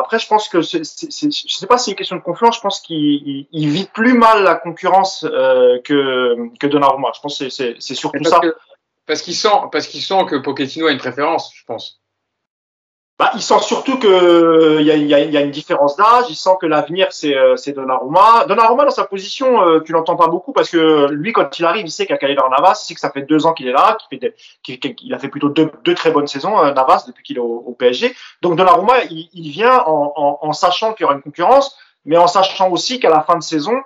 Après, je pense que c'est, c'est, c'est- je sais pas si c'est une question de confiance, je pense qu'il il, il vit plus mal la concurrence euh, que, que Donnarumma. Je pense que c'est, c'est, c'est surtout ça. que- parce qu'il sent, parce sent que Pochettino a une préférence, je pense. Bah, il sent surtout que a, il y, a, une différence d'âge. Il sent que l'avenir c'est euh, Donnarumma. Donnarumma dans sa position, euh, tu l'entends pas beaucoup parce que lui quand il arrive, il sait a Kaylor Navas. Il sait que ça fait deux ans qu'il est là, qu'il a fait plutôt deux, très bonnes saisons euh, Navas depuis qu'il est au, PSG. Donc Donnarumma, il, il vient en, sachant qu'il y aura une concurrence, mais en sachant aussi qu'à la fin de saison,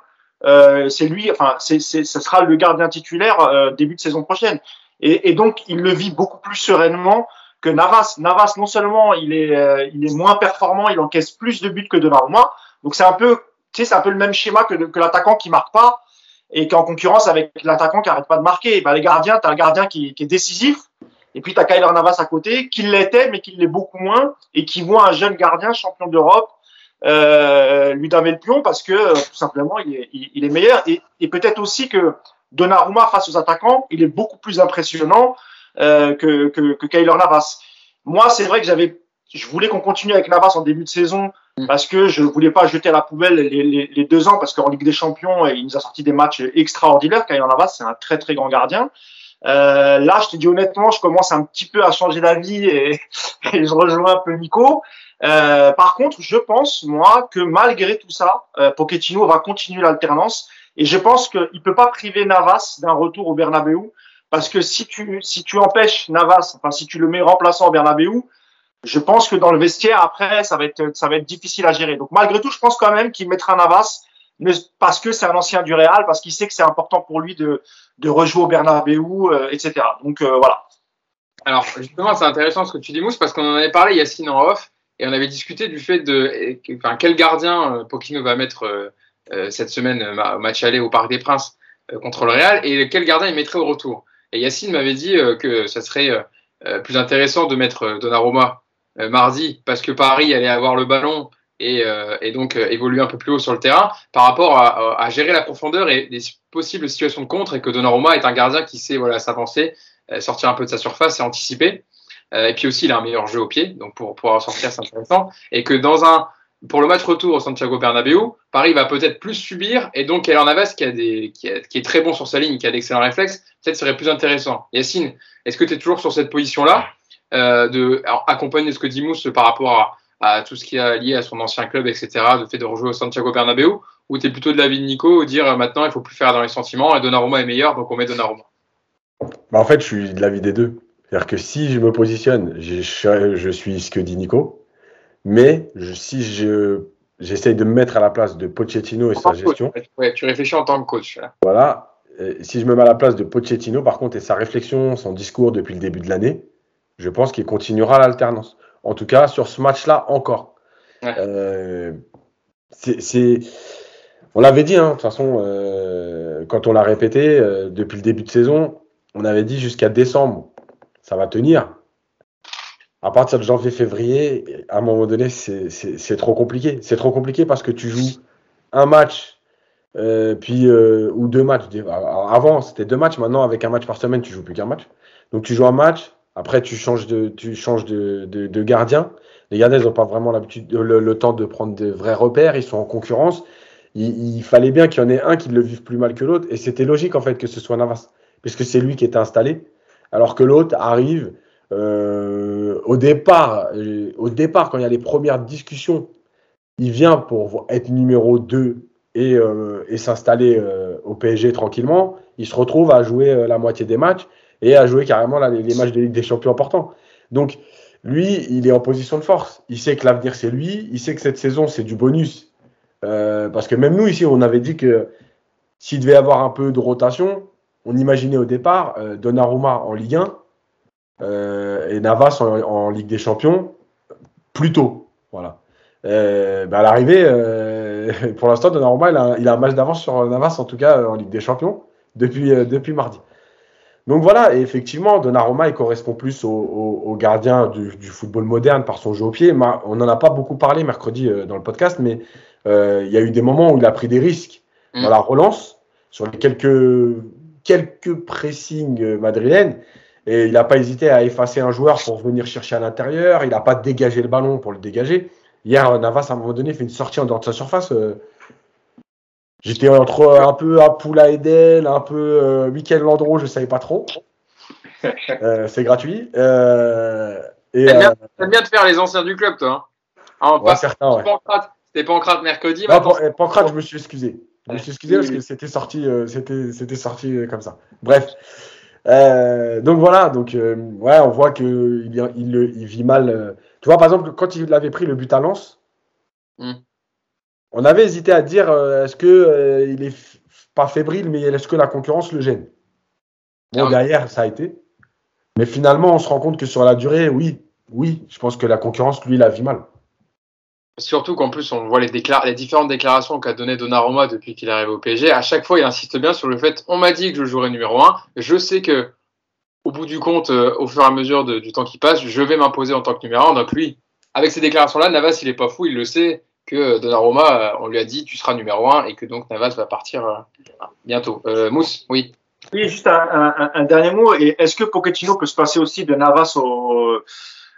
euh, c'est lui, enfin ce sera le gardien titulaire euh, début de saison prochaine. Et, et donc il le vit beaucoup plus sereinement que Navas. Navas, non seulement il est, euh, il est moins performant, il encaisse plus de buts que Donnarumma. Donc c'est un peu, tu sais, c'est un peu le même schéma que, que l'attaquant qui marque pas et qui est en concurrence avec l'attaquant qui arrête pas de marquer. Ben, les gardiens, t'as un gardien qui, qui est décisif. Et puis t'as Kyler Navas à côté, qui l'était, mais qui l'est beaucoup moins, et qui voit un jeune gardien champion d'Europe euh, lui damer le pion parce que euh, tout simplement il est, il est meilleur. Et, et peut-être aussi que Donnarumma face aux attaquants, il est beaucoup plus impressionnant euh, que, que, que Kyler Navas. Moi, c'est vrai que j'avais, je voulais qu'on continue avec Navas en début de saison parce que je voulais pas jeter à la poubelle les, les, les deux ans parce qu'en Ligue des Champions, il nous a sorti des matchs extraordinaires. Kyler Navas, c'est un très très grand gardien. Euh, là, je te dis honnêtement, je commence un petit peu à changer d'avis et, et je rejoins un peu Nico. Euh, par contre, je pense moi que malgré tout ça, euh, Pochettino va continuer l'alternance et je pense qu'il peut pas priver Navas d'un retour au Bernabeu parce que si tu si tu empêches Navas, enfin si tu le mets remplaçant au Bernabeu, je pense que dans le vestiaire après ça va être ça va être difficile à gérer. Donc malgré tout, je pense quand même qu'il mettra Navas parce que c'est un ancien du Real, parce qu'il sait que c'est important pour lui de de rejouer au Bernabeu, euh, etc. Donc euh, voilà. Alors justement, c'est intéressant ce que tu dis, Mousse, parce qu'on en avait parlé Yacine en off. et on avait discuté du fait de enfin, quel gardien euh, Pochettino va mettre cette semaine au match aller au Parc des Princes contre le Real et quel gardien il mettrait au retour. Et Yacine m'avait dit que ça serait plus intéressant de mettre Donnarumma mardi parce que Paris allait avoir le ballon et, et donc évoluer un peu plus haut sur le terrain par rapport à, gérer la profondeur et les possibles situations de contre et que Donnarumma est un gardien qui sait voilà s'avancer, sortir un peu de sa surface et anticiper. Euh, et puis aussi, il a un meilleur jeu au pied, donc pour pouvoir sortir, c'est intéressant. Et que dans un, pour le match retour au Santiago Bernabéu, Paris va peut-être plus subir, et donc Keller Navas, qui, qui, est très bon sur sa ligne, qui a d'excellents réflexes, peut-être serait plus intéressant. Yacine, est-ce que tu es toujours sur cette position-là, euh, de accompagner ce que dit Mousse par rapport à, tout ce qui est lié à son ancien club, etc., le fait de rejouer au Santiago Bernabéu, ou tu es plutôt de l'avis de Nico, dire euh, maintenant il faut plus faire dans les sentiments, et Donnarumma est meilleur, donc on met Donnarumma bah En fait, je suis de l'avis des deux. C'est-à-dire que si je me positionne, je, suis ce que dit Nico, mais je, si je j'essaye de me mettre à la place de Pochettino et sa gestion. Ouais, tu réfléchis en tant que coach. Voilà. si je me mets à la place de Pochettino, par contre, et sa réflexion, son discours depuis le début de l'année, je pense qu'il continuera l'alternance. En tout cas, sur ce match-là, encore. Euh, c'est, on l'avait dit, hein, de toute façon, euh, quand on l'a répété euh, depuis le début de saison, on avait dit jusqu'à décembre, ça va tenir. À partir de janvier-février, à un moment donné, c'est trop compliqué. C'est trop compliqué parce que tu joues un match, euh, puis euh, ou deux matchs. Avant, c'était deux matchs. Maintenant, avec un match par semaine, tu joues plus qu'un match. Donc, tu joues un match. Après, tu changes de, tu changes de, de, gardien. Les gardiens, ils n'ont pas vraiment l'habitude, le, temps de prendre des vrais repères. Ils sont en concurrence. Il, il fallait bien qu'il y en ait un qui le vive plus mal que l'autre. Et c'était logique, en fait, que ce soit Navas. Puisque c'est lui qui était installé alors que l'autre arrive euh, au départ, euh, au départ, quand il y a les premières discussions, il vient pour être numéro 2 et, euh, et s'installer au PSG tranquillement. Il se retrouve à jouer la moitié des matchs et à jouer carrément les, matchs de Ligue des Champions importants. Donc, lui, il est en position de force. Il sait que l'avenir, c'est lui. Il sait que cette saison, c'est du bonus. parce que même nous, ici, on avait dit que s'il devait avoir un peu de rotation, on imaginait au départ Donnarumma en Ligue 1 euh, et Navas en, Ligue des Champions plus tôt. Voilà. Euh, bah, à l'arrivée, pour l'instant, Donnarumma, il a, un match d'avance sur Navas, en tout cas en Ligue des Champions, depuis, depuis mardi. Donc voilà, et effectivement, Donnarumma, il correspond plus au, gardien du, football moderne par son jeu au pied. On n'en a pas beaucoup parlé mercredi dans le podcast, mais il y a eu des moments où il a pris des risques dans mm. la relance, sur les quelques quelques pressings madrilènes. Et il n'a pas hésité à effacer un joueur pour venir chercher à l'intérieur. Il n'a pas dégagé le ballon pour le dégager. Hier, Navas, à un moment donné, fait une sortie en dehors de sa surface. Euh, j'étais entre un peu à Poula Edel, un peu euh, Michael Landreau, je ne savais pas trop. Euh, c'est gratuit. Euh, T'aimes bien, bien, de faire les anciens du club, toi. Hein pas, certains, ouais. C'était Pancrate mercredi. Pancrate, je me suis excusé. Je me suis excusé parce que c'était sorti, euh, c'était, c'était sorti euh, comme ça. Bref. Euh, donc voilà, donc ouais, on voit que il, il, il, vit mal. Tu vois, par exemple, quand il avait pris le but à Lens, hmm. on avait hésité à dire est-ce que il est pas fébrile, mais est-ce que la concurrence le gêne? Bon, ah derrière, ça a été. Mais finalement, on se rend compte que sur la durée, oui, oui, je pense que la concurrence, lui, il a vu mal. Surtout qu'en plus, on voit les, différentes déclarations qu'a donné Donnarumma depuis qu'il est arrivé au PSG. À chaque fois, il insiste bien sur le fait on m'a dit que je jouerais numéro 1. Je sais que, au bout du compte, euh, au fur et à mesure du temps qui passe, je vais m'imposer en tant que numéro 1. Donc, lui, avec ces déclarations-là, Navas, il est pas fou, il le sait que Donnarumma, euh, on lui a dit tu seras numéro 1 et que donc Navas va partir euh, bientôt. Mousse, oui. Oui, juste un, un dernier mot. Est-ce que Pochettino peut se passer aussi de Navas au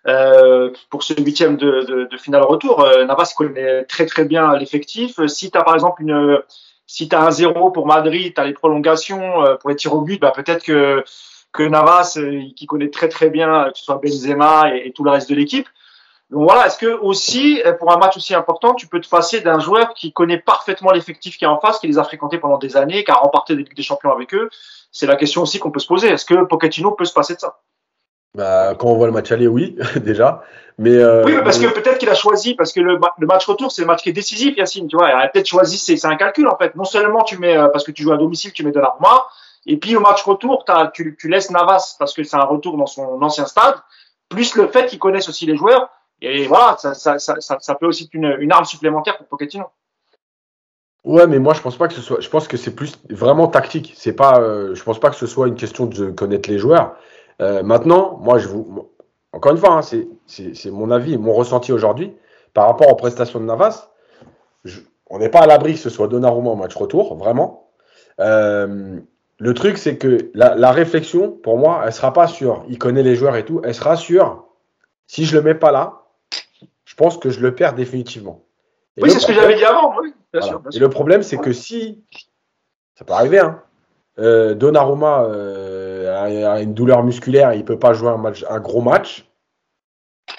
euh, pour ce huitième de, de, de, finale retour. Euh, Navas connaît très très bien l'effectif. Si tu as par exemple une, si tu un zéro pour Madrid, tu as les prolongations euh, pour les tirs au but, bah, peut-être que, que Navas, qui connaît très très bien, que ce soit Benzema et, tout le reste de l'équipe. Donc voilà, est-ce que aussi, pour un match aussi important, tu peux te passer d'un joueur qui connaît parfaitement l'effectif qui est en face, qui les a fréquentés pendant des années, qui a remporté des des Champions avec eux? C'est la question aussi qu'on peut se poser. Est-ce que Pochettino peut se passer de ça? Bah, quand on voit le match aller, oui, déjà. Mais euh, oui, parce que peut-être qu'il a choisi, parce que le, le match retour, c'est le match qui est décisif, Yacine. Tu vois, il a peut-être choisi, c'est un calcul en fait. Non seulement tu mets, euh, parce que tu joues à domicile, tu mets de l'armoire, et puis au match retour, as, tu, tu laisses Navas parce que c'est un retour dans son ancien stade, plus le fait qu'ils connaissent aussi les joueurs. Et voilà, ça, ça, ça, ça peut aussi être une, une arme supplémentaire pour Pochettino. Ouais, mais moi je pense pas que ce soit. Je pense que c'est plus vraiment tactique. C'est pas. Euh, je pense pas que ce soit une question de connaître les joueurs. Euh, maintenant, moi je vous. Encore une fois, hein, c'est mon avis, mon ressenti aujourd'hui par rapport aux prestations de Navas. Je, on n'est pas à l'abri que ce soit Donnarumma au match retour, vraiment. Euh, le truc, c'est que la, la, réflexion, pour moi, elle sera pas sur il connaît les joueurs et tout. Elle sera sur si je le mets pas là, je pense que je le perds définitivement. Et oui, c'est ce que j'avais dit avant. Oui, bien sûr, bien sûr. Et le problème, c'est que si, ça peut arriver, hein, euh, Donnarumma euh, a une douleur musculaire, il ne peut pas jouer un, match, un gros match,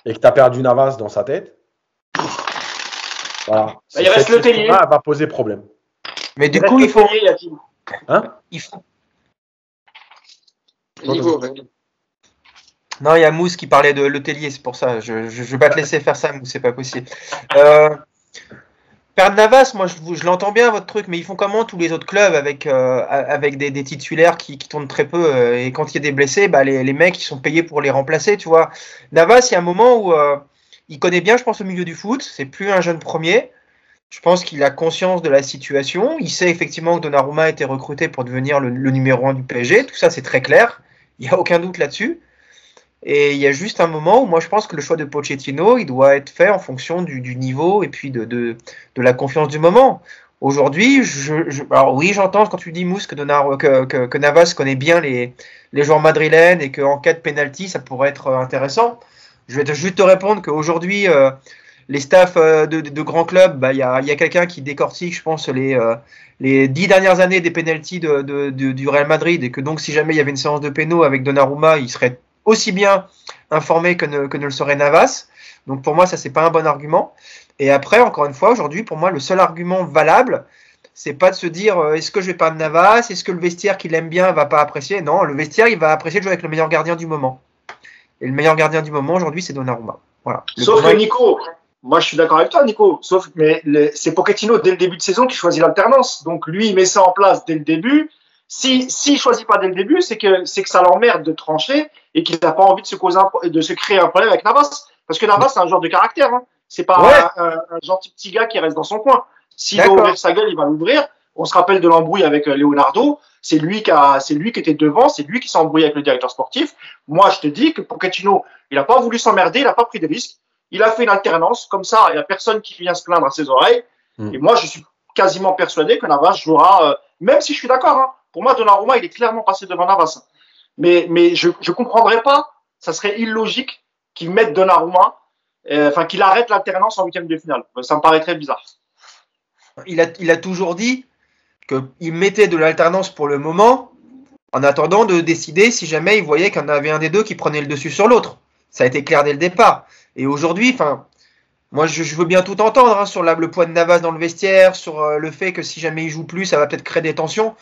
et que tu as perdu Navas dans sa tête, voilà. Bah, il reste le Tellier. va poser problème. Mais du coup, il faut. Hein il faut. Non, il y a Mousse qui parlait de l'hôtelier, c'est pour ça. Je ne vais pas te laisser faire ça, Mousse, c'est pas possible. Euh, Navas, moi je, l'entends bien votre truc, mais ils font comment tous les autres clubs avec, euh, avec des, titulaires qui, tournent très peu euh, et quand il y a des blessés, bah, les, mecs ils sont payés pour les remplacer, tu vois. Navas, il y a un moment où euh, il connaît bien, je pense, au milieu du foot, c'est plus un jeune premier. Je pense qu'il a conscience de la situation. Il sait effectivement que Donnarumma a été recruté pour devenir le, le numéro un du PSG. Tout ça, c'est très clair. Il n'y a aucun doute là-dessus. Et il y a juste un moment où moi je pense que le choix de Pochettino, il doit être fait en fonction du, niveau et puis de, de, la confiance du moment. Aujourd'hui, alors oui, j'entends quand tu dis Mousse que, que, que, que, Navas connaît bien les, les joueurs madrilènes et qu'en cas de penalty, ça pourrait être intéressant. Je vais te, juste te répondre qu'aujourd'hui, euh, les staffs euh, de, grands clubs, bah, il y a, y a quelqu'un qui décortique, je pense, les, euh, les dix dernières années des penalties de, de, du Real Madrid et que donc si jamais il y avait une séance de pénaux avec Donnarumma, il serait aussi bien informé que ne, que ne le serait Navas. Donc pour moi, ça, c'est pas un bon argument. Et après, encore une fois, aujourd'hui, pour moi, le seul argument valable, c'est pas de se dire euh, est-ce que je vais pas de Navas, est-ce que le vestiaire qui l'aime bien va pas apprécier? Non, le vestiaire, il va apprécier de jouer avec le meilleur gardien du moment. Et le meilleur gardien du moment aujourd'hui, c'est Donnarumma. Voilà. Le Sauf que Nico, moi je suis d'accord avec toi, Nico. Sauf mais c'est Pochettino dès le début de saison qui choisit l'alternance. Donc lui, il met ça en place dès le début. Si s'il choisit pas dès le début, c'est que c'est que ça l'emmerde de trancher et qu'il n'a pas envie de se causer un, de se créer un problème avec Navas. Parce que Navas, c'est un genre de caractère. Hein. C'est pas ouais. un, un, un, gentil petit gars qui reste dans son coin. S'il va ouvrir sa gueule, il va l'ouvrir. On se rappelle de l'embrouille avec Leonardo. C'est lui qui a, c'est lui qui était devant, c'est lui qui s'est embrouillé avec le directeur sportif. Moi, je te dis que Pochettino, il n'a pas voulu s'emmerder, il n'a pas pris de risques. Il a fait une alternance. Comme ça, il n'y a personne qui vient se plaindre à ses oreilles. Mm. Et moi, je suis quasiment persuadé que Navas jouera, euh, même si je suis d'accord, hein, pour moi, Donnarumma, il est clairement passé devant Navas. Mais, je ne comprendrais pas, ça serait illogique qu'il mette Donnarumma, euh, enfin qu'il arrête l'alternance en huitième de finale. Ça me paraît très bizarre. Il a, il a toujours dit qu'il mettait de l'alternance pour le moment, en attendant de décider si jamais il voyait qu'il y en avait un des deux qui prenait le dessus sur l'autre. Ça a été clair dès le départ. Et aujourd'hui, enfin, moi, je, veux bien tout entendre hein, sur le poids de Navas dans le vestiaire, sur euh, le fait que si jamais il joue plus, ça va peut-être créer des tensions.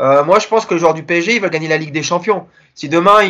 Euh, moi, je pense que le joueur du PSG, il va gagner la Ligue des Champions. Si demain,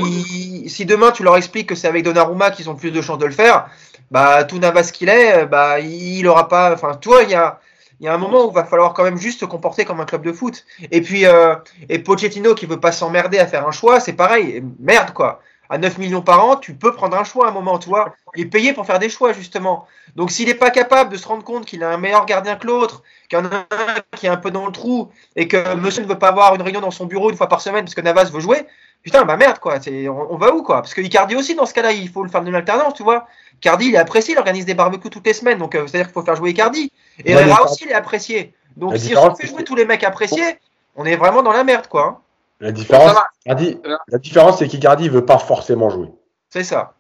si demain tu leur expliques que c'est avec Donnarumma qu'ils ont plus de chances de le faire, bah tout Navas qu'il est, bah il aura pas. Enfin, toi, il y a, il y a un moment où il va falloir quand même juste se comporter comme un club de foot. Et puis, euh, et Pochettino qui veut pas s'emmerder à faire un choix, c'est pareil. Merde quoi à 9 millions par an, tu peux prendre un choix à un moment, tu vois. Il est payé pour faire des choix, justement. Donc, s'il n'est pas capable de se rendre compte qu'il a un meilleur gardien que l'autre, qu'il y en a un qui est un peu dans le trou, et que monsieur ne veut pas avoir une réunion dans son bureau une fois par semaine parce que Navas veut jouer, putain, bah merde, quoi. On, on, va où, quoi? Parce que Icardi aussi, dans ce cas-là, il faut le faire d'une alternance, tu vois. Icardi, il est apprécié, il organise des barbecues toutes les semaines, donc euh, c'est-à-dire qu'il faut faire jouer Icardi. Et Herrera aussi, il est apprécié. Donc, si on fait jouer tous les mecs appréciés, on est vraiment dans la merde, quoi. Hein. La différence, Icardi, la différence, c'est qu'Icardi ne veut pas forcément jouer. C'est ça.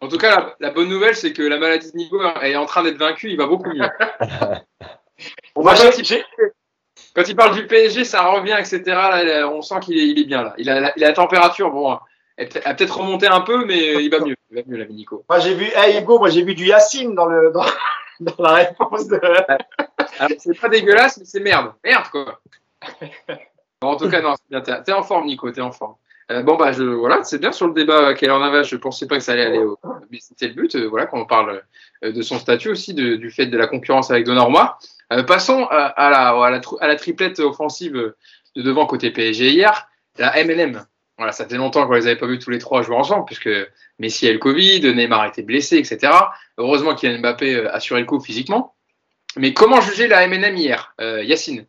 En tout cas, la, la bonne nouvelle, c'est que la maladie de Nico est en train d'être vaincue. Il va beaucoup mieux. on va quand, il, quand il parle du PSG, ça revient, etc. Là, on sent qu'il est, il est, bien là. Il a, il a la température, bon, elle a peut-être remonté un peu, mais il va mieux. Il va mieux, l'ami Nico. Moi, j'ai vu, hey, Hugo, moi, j'ai vu du Yacine dans, le, dans, dans la réponse de. c'est pas dégueulasse, mais c'est merde. Merde, quoi. En tout cas, non, c'est bien. T'es en forme, Nico, t'es en forme. Euh, bon, bah, voilà, c'est bien sur le débat qu'elle en avait. Je pensais pas que ça allait aller au. Mais c'était le but, euh, voilà, qu'on parle euh, de son statut aussi, du fait de la concurrence avec Donnarumma. Euh, passons à, la, à, la, à la triplette offensive de devant côté PSG hier, la MLM. voilà, ça fait longtemps qu'on les avait pas vus tous les trois jouer ensemble, puisque Messi a le Covid, Neymar était blessé, etc. Heureusement qu'il Mbappé euh, assuré le coup physiquement. Mais comment juger la MNM hier, euh, Yacine?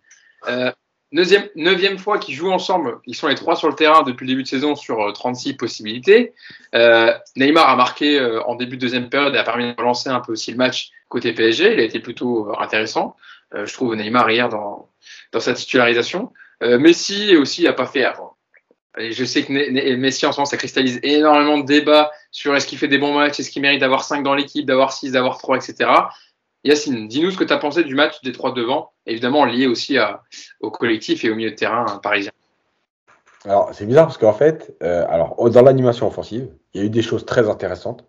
Euh, neuvième, neuvième, fois qu'ils jouent ensemble, ils sont les trois sur le terrain depuis le début de saison sur 36 possibilités. Euh, Neymar a marqué en début de deuxième période et a permis de relancer un peu aussi le match côté PSG. Il a été plutôt intéressant, je trouve, Neymar hier dans, dans sa titularisation. Messi aussi n'a pas fait avant et je sais que Messi en ce moment, ça cristallise énormément de débats sur est-ce qu'il fait des bons matchs, est-ce qu'il mérite d'avoir 5 dans l'équipe, d'avoir 6, d'avoir 3, etc. Yacine, dis-nous ce que tu as pensé du match des trois devant, évidemment lié aussi à, au collectif et au milieu de terrain parisien. Alors, c'est bizarre parce qu'en fait, euh, alors, dans l'animation offensive, il y a eu des choses très intéressantes.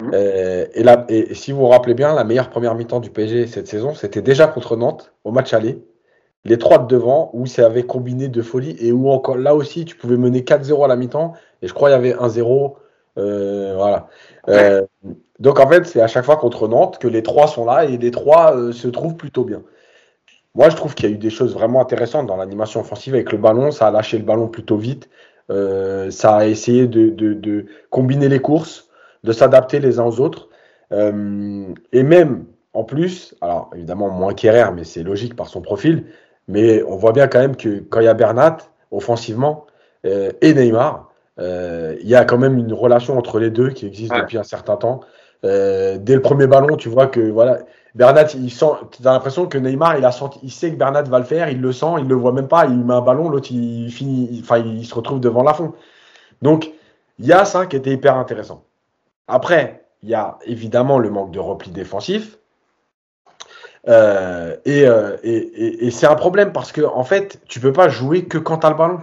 Mmh. Euh, et, et si vous vous rappelez bien, la meilleure première mi-temps du PSG cette saison, c'était déjà contre Nantes au match aller les trois de devant, où ça avait combiné de folie et où encore là aussi tu pouvais mener 4-0 à la mi-temps et je crois qu'il y avait 1-0. Euh, voilà. Euh, donc en fait, c'est à chaque fois contre Nantes que les trois sont là et les trois euh, se trouvent plutôt bien. Moi, je trouve qu'il y a eu des choses vraiment intéressantes dans l'animation offensive avec le ballon. Ça a lâché le ballon plutôt vite. ça a essayé de, de, combiner les courses, de s'adapter les uns aux autres. et même en plus, alors évidemment moins qu'Herrera, mais c'est logique par son profil, mais on voit bien quand même que quand il y a Bernat, offensivement, et Neymar, il y a quand même une relation entre les deux qui existe depuis un certain temps. Euh, dès le premier ballon, tu vois que voilà, Bernat, il sent, tu as l'impression que Neymar, il a senti, il sait que Bernat va le faire, il le sent, il le voit même pas, il met un ballon, l'autre il finit, enfin il se retrouve devant la fond. Donc il y a ça qui était hyper intéressant. Après, il y a évidemment le manque de repli défensif. Euh, euh, et, et, et, c'est un problème parce que en fait, tu peux pas jouer que quand tu as le ballon.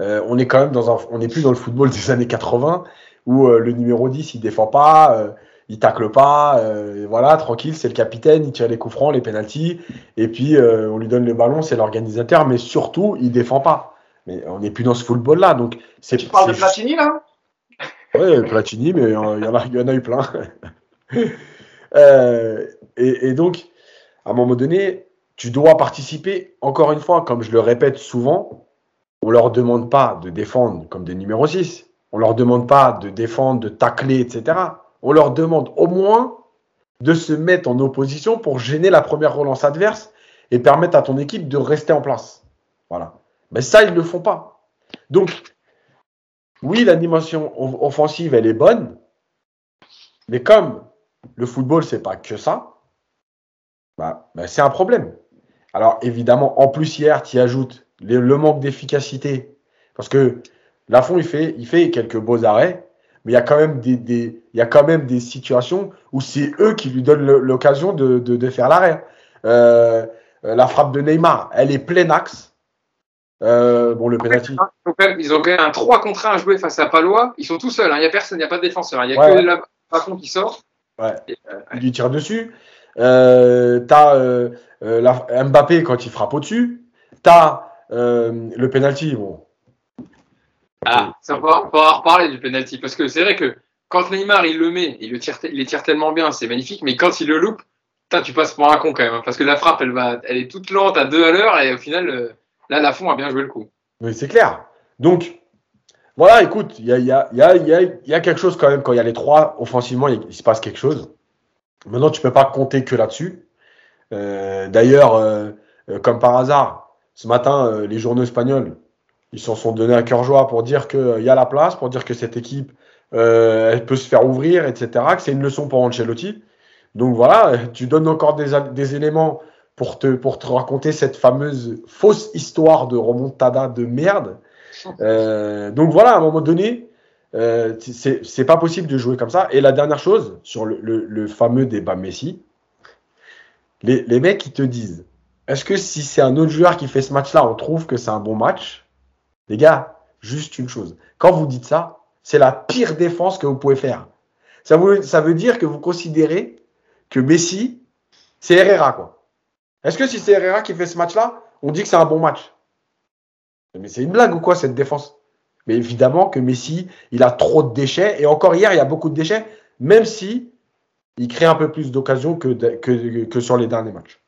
Euh, on est quand même dans un, on n'est plus dans le football des années 80 où le numéro 10 il défend pas, il tacle pas, voilà, tranquille, c'est le capitaine, il tire les coups francs, les pénalties, et puis on lui donne le ballon, c'est l'organisateur, mais surtout il défend pas. Mais on n'est plus dans ce football là, donc c'est. Tu parles de Platini là? Oui, Platini, mais il y, en a, y en a eu plein. et, et donc à un moment donné, tu dois participer. Encore une fois, comme je le répète souvent, on ne leur demande pas de défendre comme des numéros 6. On ne leur demande pas de défendre, de tacler, etc. On leur demande au moins de se mettre en opposition pour gêner la première relance adverse et permettre à ton équipe de rester en place. Voilà. Mais ça, ils ne le font pas. Donc, oui, l'animation offensive, elle est bonne. Mais comme le football, c'est pas que ça, bah, bah, c'est un problème. Alors évidemment, en plus hier, tu y ajoutes le, manque d'efficacité. Parce que Lafont, il fait, il fait quelques beaux arrêts, mais il y a quand même des, des il y a quand même des situations où c'est eux qui lui donnent l'occasion de, de, de, faire l'arrêt. Euh, la frappe de Neymar, elle est plein axe. Euh, bon, le penalty. Ils ont quand même un 3 contre 1 à jouer face à Palois. Ils sont tout seuls. Hein. Il n'y a personne, il n'y a pas de défenseur. Il n'y a que Lafont qui sort. Ouais. Euh, il lui tire dessus. Euh, t'as euh, euh Mbappé quand il frappe au-dessus. T'as euh, le penalty. Bon. Ah, ça va, on va reparler du penalty parce que c'est vrai que quand Neymar il le met, il le tire, il les tire tellement bien, c'est magnifique. Mais quand il le loupe, tu passes pour un con quand même, hein, parce que la frappe, elle va, elle est toute lente à deux à l'heure et au final, là, la fond a bien joué le coup. Oui, c'est clair. Donc, voilà, écoute, il y a, y, a, y, a, y a, quelque chose quand même quand il y a les trois offensivement, il se passe quelque chose. Maintenant, tu peux pas compter que là-dessus. Euh, d'ailleurs, euh, euh, comme par hasard, ce matin, les journaux espagnols, ils s'en sont donnés à cœur joie pour dire qu'il y a la place, pour dire que cette équipe, elle peut se faire ouvrir, etc., que c'est une leçon pour Ancelotti. Donc voilà, tu donnes encore des, éléments pour te, pour te raconter cette fameuse fausse histoire de remontada de merde. donc voilà, à un moment donné, euh, c'est pas possible de jouer comme ça. Et la dernière chose, sur le, fameux débat Messi, les, les, mecs, ils te disent est-ce que si c'est un autre joueur qui fait ce match-là, on trouve que c'est un bon match? Les gars, juste une chose. Quand vous dites ça, c'est la pire défense que vous pouvez faire. Ça, veut, dire que vous considérez que Messi, c'est Herrera, quoi. Est-ce que si c'est Herrera qui fait ce match-là, on dit que c'est un bon match? Mais c'est une blague ou quoi, cette défense? Mais évidemment que Messi, il a trop de déchets. Et encore hier, il y a beaucoup de déchets, même si il crée un peu plus d'occasions que, sur les derniers matchs.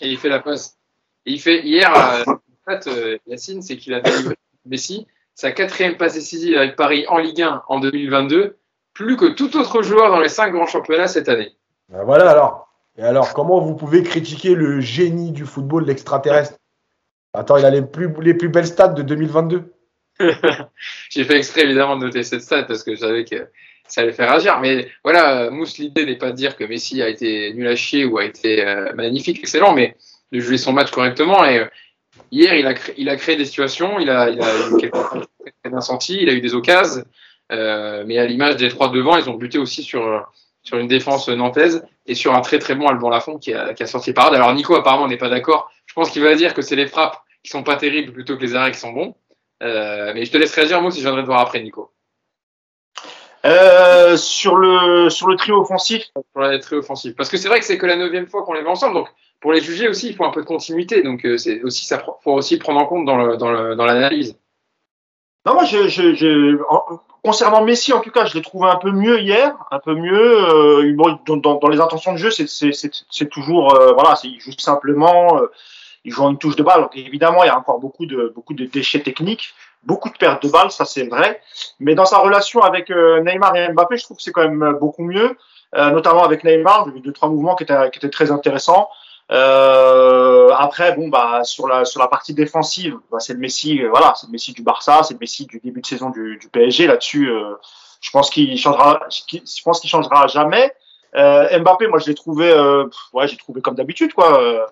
Et il fait la passe. il fait hier, euh, en fait, euh, Yacine, c'est qu'il a Messi. sa quatrième passe décisive avec Paris en Ligue 1 en 2022, plus que tout autre joueur dans les cinq grands championnats cette année. Ben voilà alors. Et alors, comment vous pouvez critiquer le génie du football, l'extraterrestre? Attends, il a les plus, les plus belles stats de 2022. J'ai fait exprès évidemment de noter cette stat parce que je savais que ça allait faire agir. Mais voilà, Mousse, l'idée n'est pas de dire que Messi a été nul à chier ou a été euh, magnifique, excellent, mais de jouer son match correctement. Et euh, hier, il a, créé, il a créé des situations, il a, il a eu il a eu des occasions. Euh, mais à l'image des trois devant, ils ont buté aussi sur, sur une défense nantaise et sur un très très bon Alban Lafont qui a, sorti parade. Alors Nico apparemment n'est pas d'accord. Je pense qu'il va dire que c'est les frappes qui sont pas terribles plutôt que les arrêts qui sont bons. Mais je te laisserai dire moi si je viendrai te voir après Nico. Euh, sur le sur le trio offensif. Sur le trio offensif. Parce que c'est vrai que c'est que la neuvième fois qu'on les met ensemble. Donc pour les juger aussi, il faut un peu de continuité. Donc euh, c'est aussi ça faut aussi prendre en compte dans le, dans le, dans l'analyse. Non, moi, je, je, je, concernant Messi, en tout cas, je l'ai trouvé un peu mieux hier, un peu mieux. Euh, dans, dans, dans, les intentions de jeu, c'est toujours, euh, voilà, il joue simplement, euh, il joue en une touche de balle. Donc, évidemment, il y a encore beaucoup de, beaucoup de déchets techniques, beaucoup de pertes de balles, ça c'est vrai. Mais dans sa relation avec euh, Neymar et Mbappé, je trouve que c'est quand même beaucoup mieux, euh, notamment avec Neymar. J'ai vu deux trois mouvements qui étaient, qui étaient très intéressants. Euh, après, bon, bah, sur la, sur la partie défensive, bah, c'est le Messi, euh, voilà, c'est le Messi du Barça, c'est le Messi du début de saison du, du PSG. Là-dessus, euh, je pense qu'il changera, je pense qu'il changera jamais. Euh, Mbappé, moi, je l'ai trouvé, euh, ouais, j'ai trouvé comme d'habitude, quoi.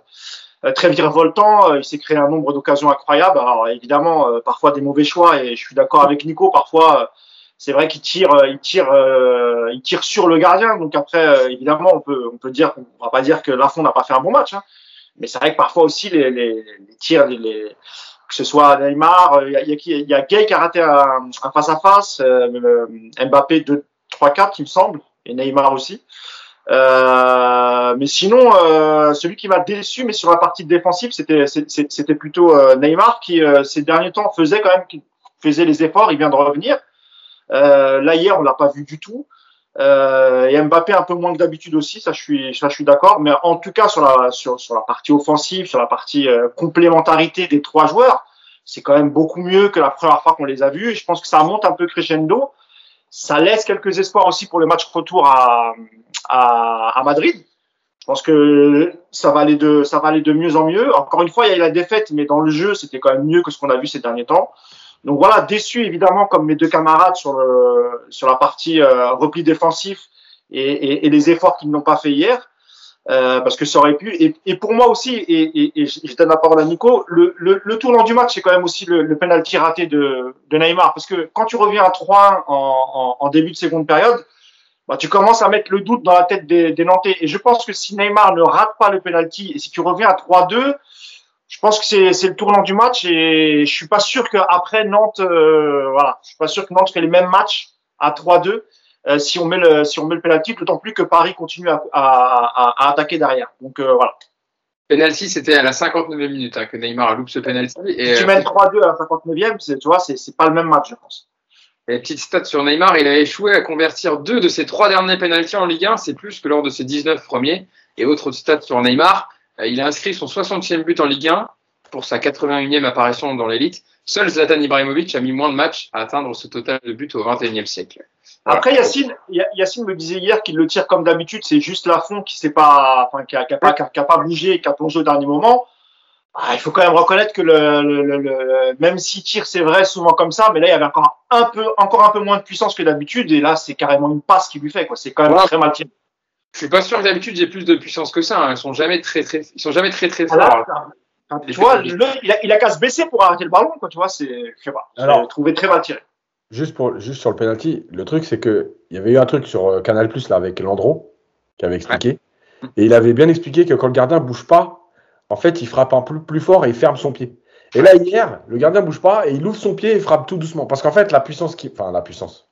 Euh, très virevoltant, il s'est créé un nombre d'occasions incroyables. Alors évidemment, parfois des mauvais choix, et je suis d'accord avec Nico, parfois c'est vrai qu'il tire, il tire, euh, il tire sur le gardien. Donc après, euh, évidemment, on peut, on peut dire, on va pas dire que Lafont n'a pas fait un bon match, hein. mais c'est vrai que parfois aussi les, les, les tirs, les, les, que ce soit Neymar, il y a, il y a, Gay qui a raté un, face à face, euh, Mbappé 2, 3, 4, il me semble, et Neymar aussi. Euh, mais sinon, euh, celui qui m'a déçu, mais sur la partie défensive, c'était c'était plutôt Neymar qui ces derniers temps faisait quand même, faisait les efforts. Il vient de revenir. Euh, là hier, on l'a pas vu du tout. Euh, et Mbappé un peu moins que d'habitude aussi, ça je suis, ça je suis d'accord. Mais en tout cas sur la sur, sur la partie offensive, sur la partie euh, complémentarité des trois joueurs, c'est quand même beaucoup mieux que la première fois qu'on les a vus. Et je pense que ça monte un peu crescendo. Ça laisse quelques espoirs aussi pour le match retour à, à, à Madrid. Je pense que ça va aller de ça va aller de mieux en mieux. Encore une fois, il y a eu la défaite, mais dans le jeu, c'était quand même mieux que ce qu'on a vu ces derniers temps. Donc voilà, déçu évidemment comme mes deux camarades sur, le, sur la partie euh, repli défensif et, et, et les efforts qu'ils n'ont pas fait hier, euh, parce que ça aurait pu. Et, et pour moi aussi, et, et, je donne la parole à Nico, le, le, le tournant du match, c'est quand même aussi le, le penalty raté de, de Neymar, parce que quand tu reviens à 3-1 en, en, en, début de seconde période, bah, tu commences à mettre le doute dans la tête des, des Nantais. Et je pense que si Neymar ne rate pas le penalty, et si tu reviens à 3-2, je pense que c'est le tournant du match et je suis pas sûr qu'après Nantes, euh, voilà, je suis pas sûr que Nantes fait les mêmes matchs à 3-2 euh, si on met le si on met le penalty, d'autant plus que Paris continue à, à, à, attaquer derrière. Donc euh, voilà. Penalty, c'était à la 59e minute hein, que Neymar a loupé ce penalty. Et, si tu mènes 3-2 à la 59e, tu vois, c'est pas le même match, je pense. Et petite stat sur Neymar, il a échoué à convertir deux de ses trois derniers penalties en Ligue 1, c'est plus que lors de ses 19 premiers. Et autre stat sur Neymar, euh, il a inscrit son 60e but en Ligue 1 pour sa 81e apparition dans l'élite. Seul Zlatan Ibrahimovic a mis moins de matchs à atteindre ce total de buts au XXIe siècle. Après, Yacine, Yacine me disait hier qu'il le tire comme d'habitude, c'est juste Lafont qui s'est pas, enfin, qui a, qui a pas, qui a pas bougé et qui a plongé au dernier moment. Ah, il faut quand même reconnaître que le, le, le, même s'il tire, c'est vrai, souvent comme ça, mais là, il y avait encore un peu, encore un peu moins de puissance que d'habitude, et là, c'est carrément une passe qui lui fait, quoi. C'est quand même très mal tiré. Je suis pas sûr que d'habitude j'ai plus de puissance que ça. Hein. Ils sont jamais très très, ils sont jamais très très forts. Ah, tu vois, le, il, a, il a qu'à se baisser pour arrêter le ballon, quoi. Tu vois, c'est, je sais pas. Alors, trouvé très mal tiré. Juste pour, juste sur le penalty, le truc c'est que il y avait eu un truc sur euh, Canal Plus là avec Landreau qui avait expliqué, ouais. et il avait bien expliqué que quand le gardien bouge pas, en fait, il frappe un peu plus fort et il ferme son pied. Et là hier, le gardien bouge pas et il ouvre son pied et frappe tout doucement, parce qu'en fait, la puissance qui, enfin la puissance,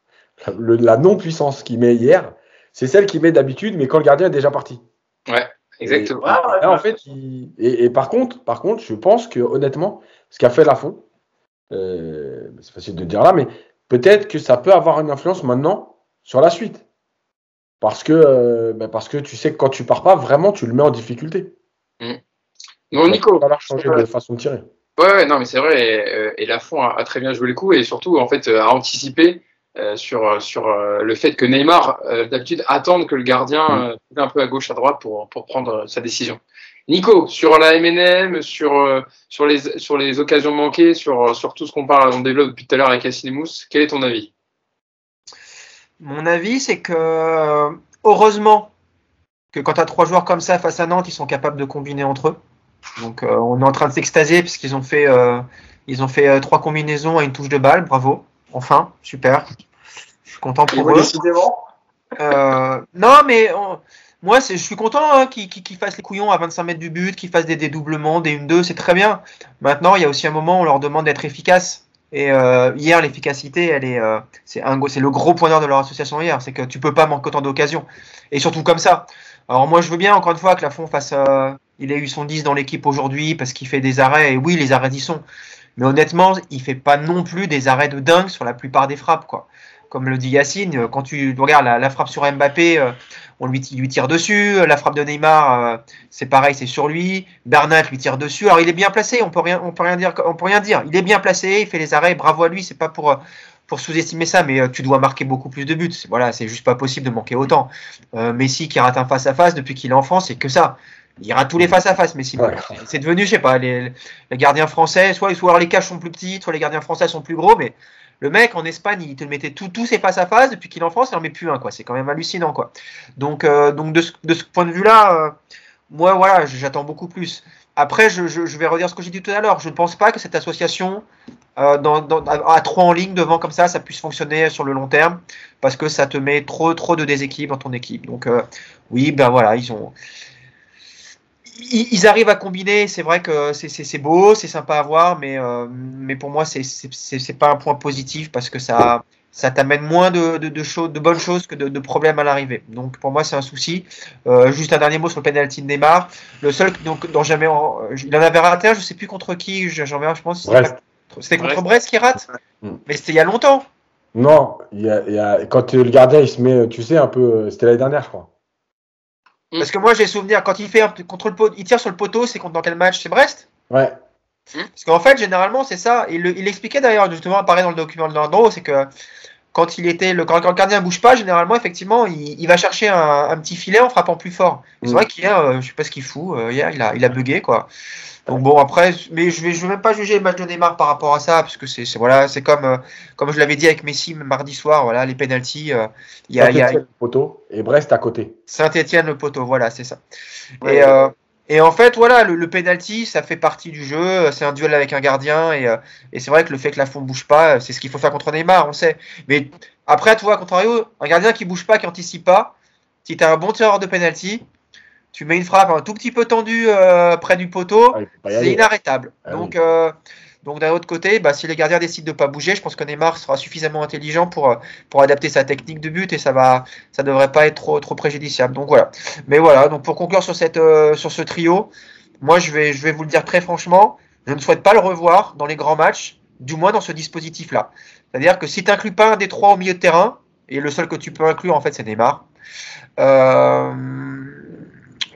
le, la non puissance qu'il met hier, c'est celle qu'il met d'habitude, mais quand le gardien est déjà parti. Ouais, exactement. Et, là, en fait, il... et, et, par contre, par contre, je pense que honnêtement, ce qu'a fait Lafont, euh, c'est facile de dire là, mais peut-être que ça peut avoir une influence maintenant sur la suite, parce que euh, ben parce que tu sais que quand tu pars pas, vraiment, tu le mets en difficulté. Mm. Non, Nico. Ça va changer de façon de tirer. Ouais, non, mais c'est vrai. Et, euh, et Lafont a, a, très bien joué le coup et surtout, en fait, a anticipé euh, sur, sur euh, le fait que Neymar, euh, d'habitude, attend que le gardien euh, un peu à gauche, à droite pour, pour prendre sa décision. Nico, sur la MNM, sur, sur, les, sur les occasions manquées, sur, sur tout ce qu'on parle, on développe depuis tout à l'heure avec Yacine Mousse, quel est ton avis? Mon avis, c'est que heureusement que quand tu as trois joueurs comme ça face à Nantes, ils sont capables de combiner entre eux. Donc euh, on est en train de s'extasier puisqu'ils ont fait, euh, ils ont fait euh, trois combinaisons à une touche de balle. Bravo. Enfin, super. Je suis content pour eux. Décidément. non, mais on, moi, je suis content hein, qu'ils qu fassent les couillons à 25 mètres du but, qu'ils fassent des dédoublements, des 1-2, c'est très bien. Maintenant, il y a aussi un moment où on leur demande d'être efficace. Et euh, hier, l'efficacité, elle est, euh, c'est le gros pointeur de leur association hier, c'est que tu peux pas manquer autant d'occasions. Et surtout comme ça. Alors moi, je veux bien encore une fois que Lafont fasse, euh, il ait eu son 10 dans l'équipe aujourd'hui parce qu'il fait des arrêts. Et oui, les arrêts y sont. Mais honnêtement, il fait pas non plus des arrêts de dingue sur la plupart des frappes, quoi. Comme le dit Yacine, quand tu regardes la, la frappe sur Mbappé, on lui, lui, tire dessus. La frappe de Neymar, c'est pareil, c'est sur lui. Bernat lui tire dessus. Alors il est bien placé, on peut rien, on peut rien dire, on peut rien dire. Il est bien placé, il fait les arrêts, bravo à lui. C'est pas pour pour sous-estimer ça, mais tu dois marquer beaucoup plus de buts. Voilà, c'est juste pas possible de manquer autant. Euh, Messi qui rate un face à face depuis qu'il est enfant, c'est que ça. Il rate tous les face à face, Messi. Ouais. C'est devenu, je sais pas, les, les gardiens français, soit, soit les caches sont plus petites, soit les gardiens français sont plus gros, mais le mec en Espagne, il te mettait tous ses face à face depuis qu'il est en France, il en met plus un quoi. C'est quand même hallucinant quoi. Donc euh, donc de ce, de ce, point de vue là, euh, moi voilà, j'attends beaucoup plus. Après, je, je, vais redire ce que j'ai dit tout à l'heure. Je ne pense pas que cette association euh, à trois en ligne devant comme ça, ça puisse fonctionner sur le long terme parce que ça te met trop trop de déséquilibre dans ton équipe. Donc oui, ben voilà, ils ont ils arrivent à combiner. C'est vrai que c'est beau, c'est sympa à voir, mais, euh, mais pour moi, c'est pas un point positif parce que ça, ça t'amène moins de, de, de, choses, de bonnes choses que de, de problèmes à l'arrivée. Donc pour moi, c'est un souci. Euh, juste un dernier mot sur le penalty de Neymar. Le seul donc, dont jamais. Il en avait raté un, je sais plus contre qui, j'en je pense. C'était contre Brest qui rate Mais c'était il y a longtemps. Non, il y a, il y a, quand le gardien il se met, tu sais, un peu. C'était l'année dernière, je crois. Parce que moi, j'ai souvenir, quand il fait un contre le pot, il tire sur le poteau, c'est dans quel match C'est Brest? Ouais. Parce qu'en fait, généralement, c'est ça. Il, il expliquait d'ailleurs, justement, apparaît dans le document de Landreau, c'est que quand il était le, quand, quand le gardien bouge pas, généralement, effectivement, il, il va chercher un, un, petit filet en frappant plus fort. Mm. C'est vrai qu'hier, euh, je sais pas ce qu'il fout, euh, hier, il a, il a bugué, quoi. Donc bon après, mais je vais je vais même pas juger le match de Neymar par rapport à ça parce que c'est voilà c'est comme euh, comme je l'avais dit avec Messi mardi soir voilà les penalties euh, il y a, y a le poteau et Brest à côté. Saint-Étienne le poteau voilà c'est ça. Ouais, et euh, et en fait voilà le, le penalty ça fait partie du jeu c'est un duel avec un gardien et et c'est vrai que le fait que la fond bouge pas c'est ce qu'il faut faire contre Neymar on sait mais après tu vois contrario un gardien qui bouge pas qui anticipe pas si tu as un bon tireur de penalty tu mets une frappe un tout petit peu tendue euh, près du poteau, ah, c'est inarrêtable. Ah, donc, oui. euh, donc d'un autre côté, bah, si les gardiens décident de pas bouger, je pense que Neymar sera suffisamment intelligent pour, pour adapter sa technique de but et ça va, ça devrait pas être trop, trop préjudiciable. Donc voilà. Mais voilà. Donc pour conclure sur cette, euh, sur ce trio, moi je vais, je vais vous le dire très franchement, je ne souhaite pas le revoir dans les grands matchs, du moins dans ce dispositif-là. C'est-à-dire que si tu n'inclus pas un des trois au milieu de terrain, et le seul que tu peux inclure en fait c'est Neymar. Euh,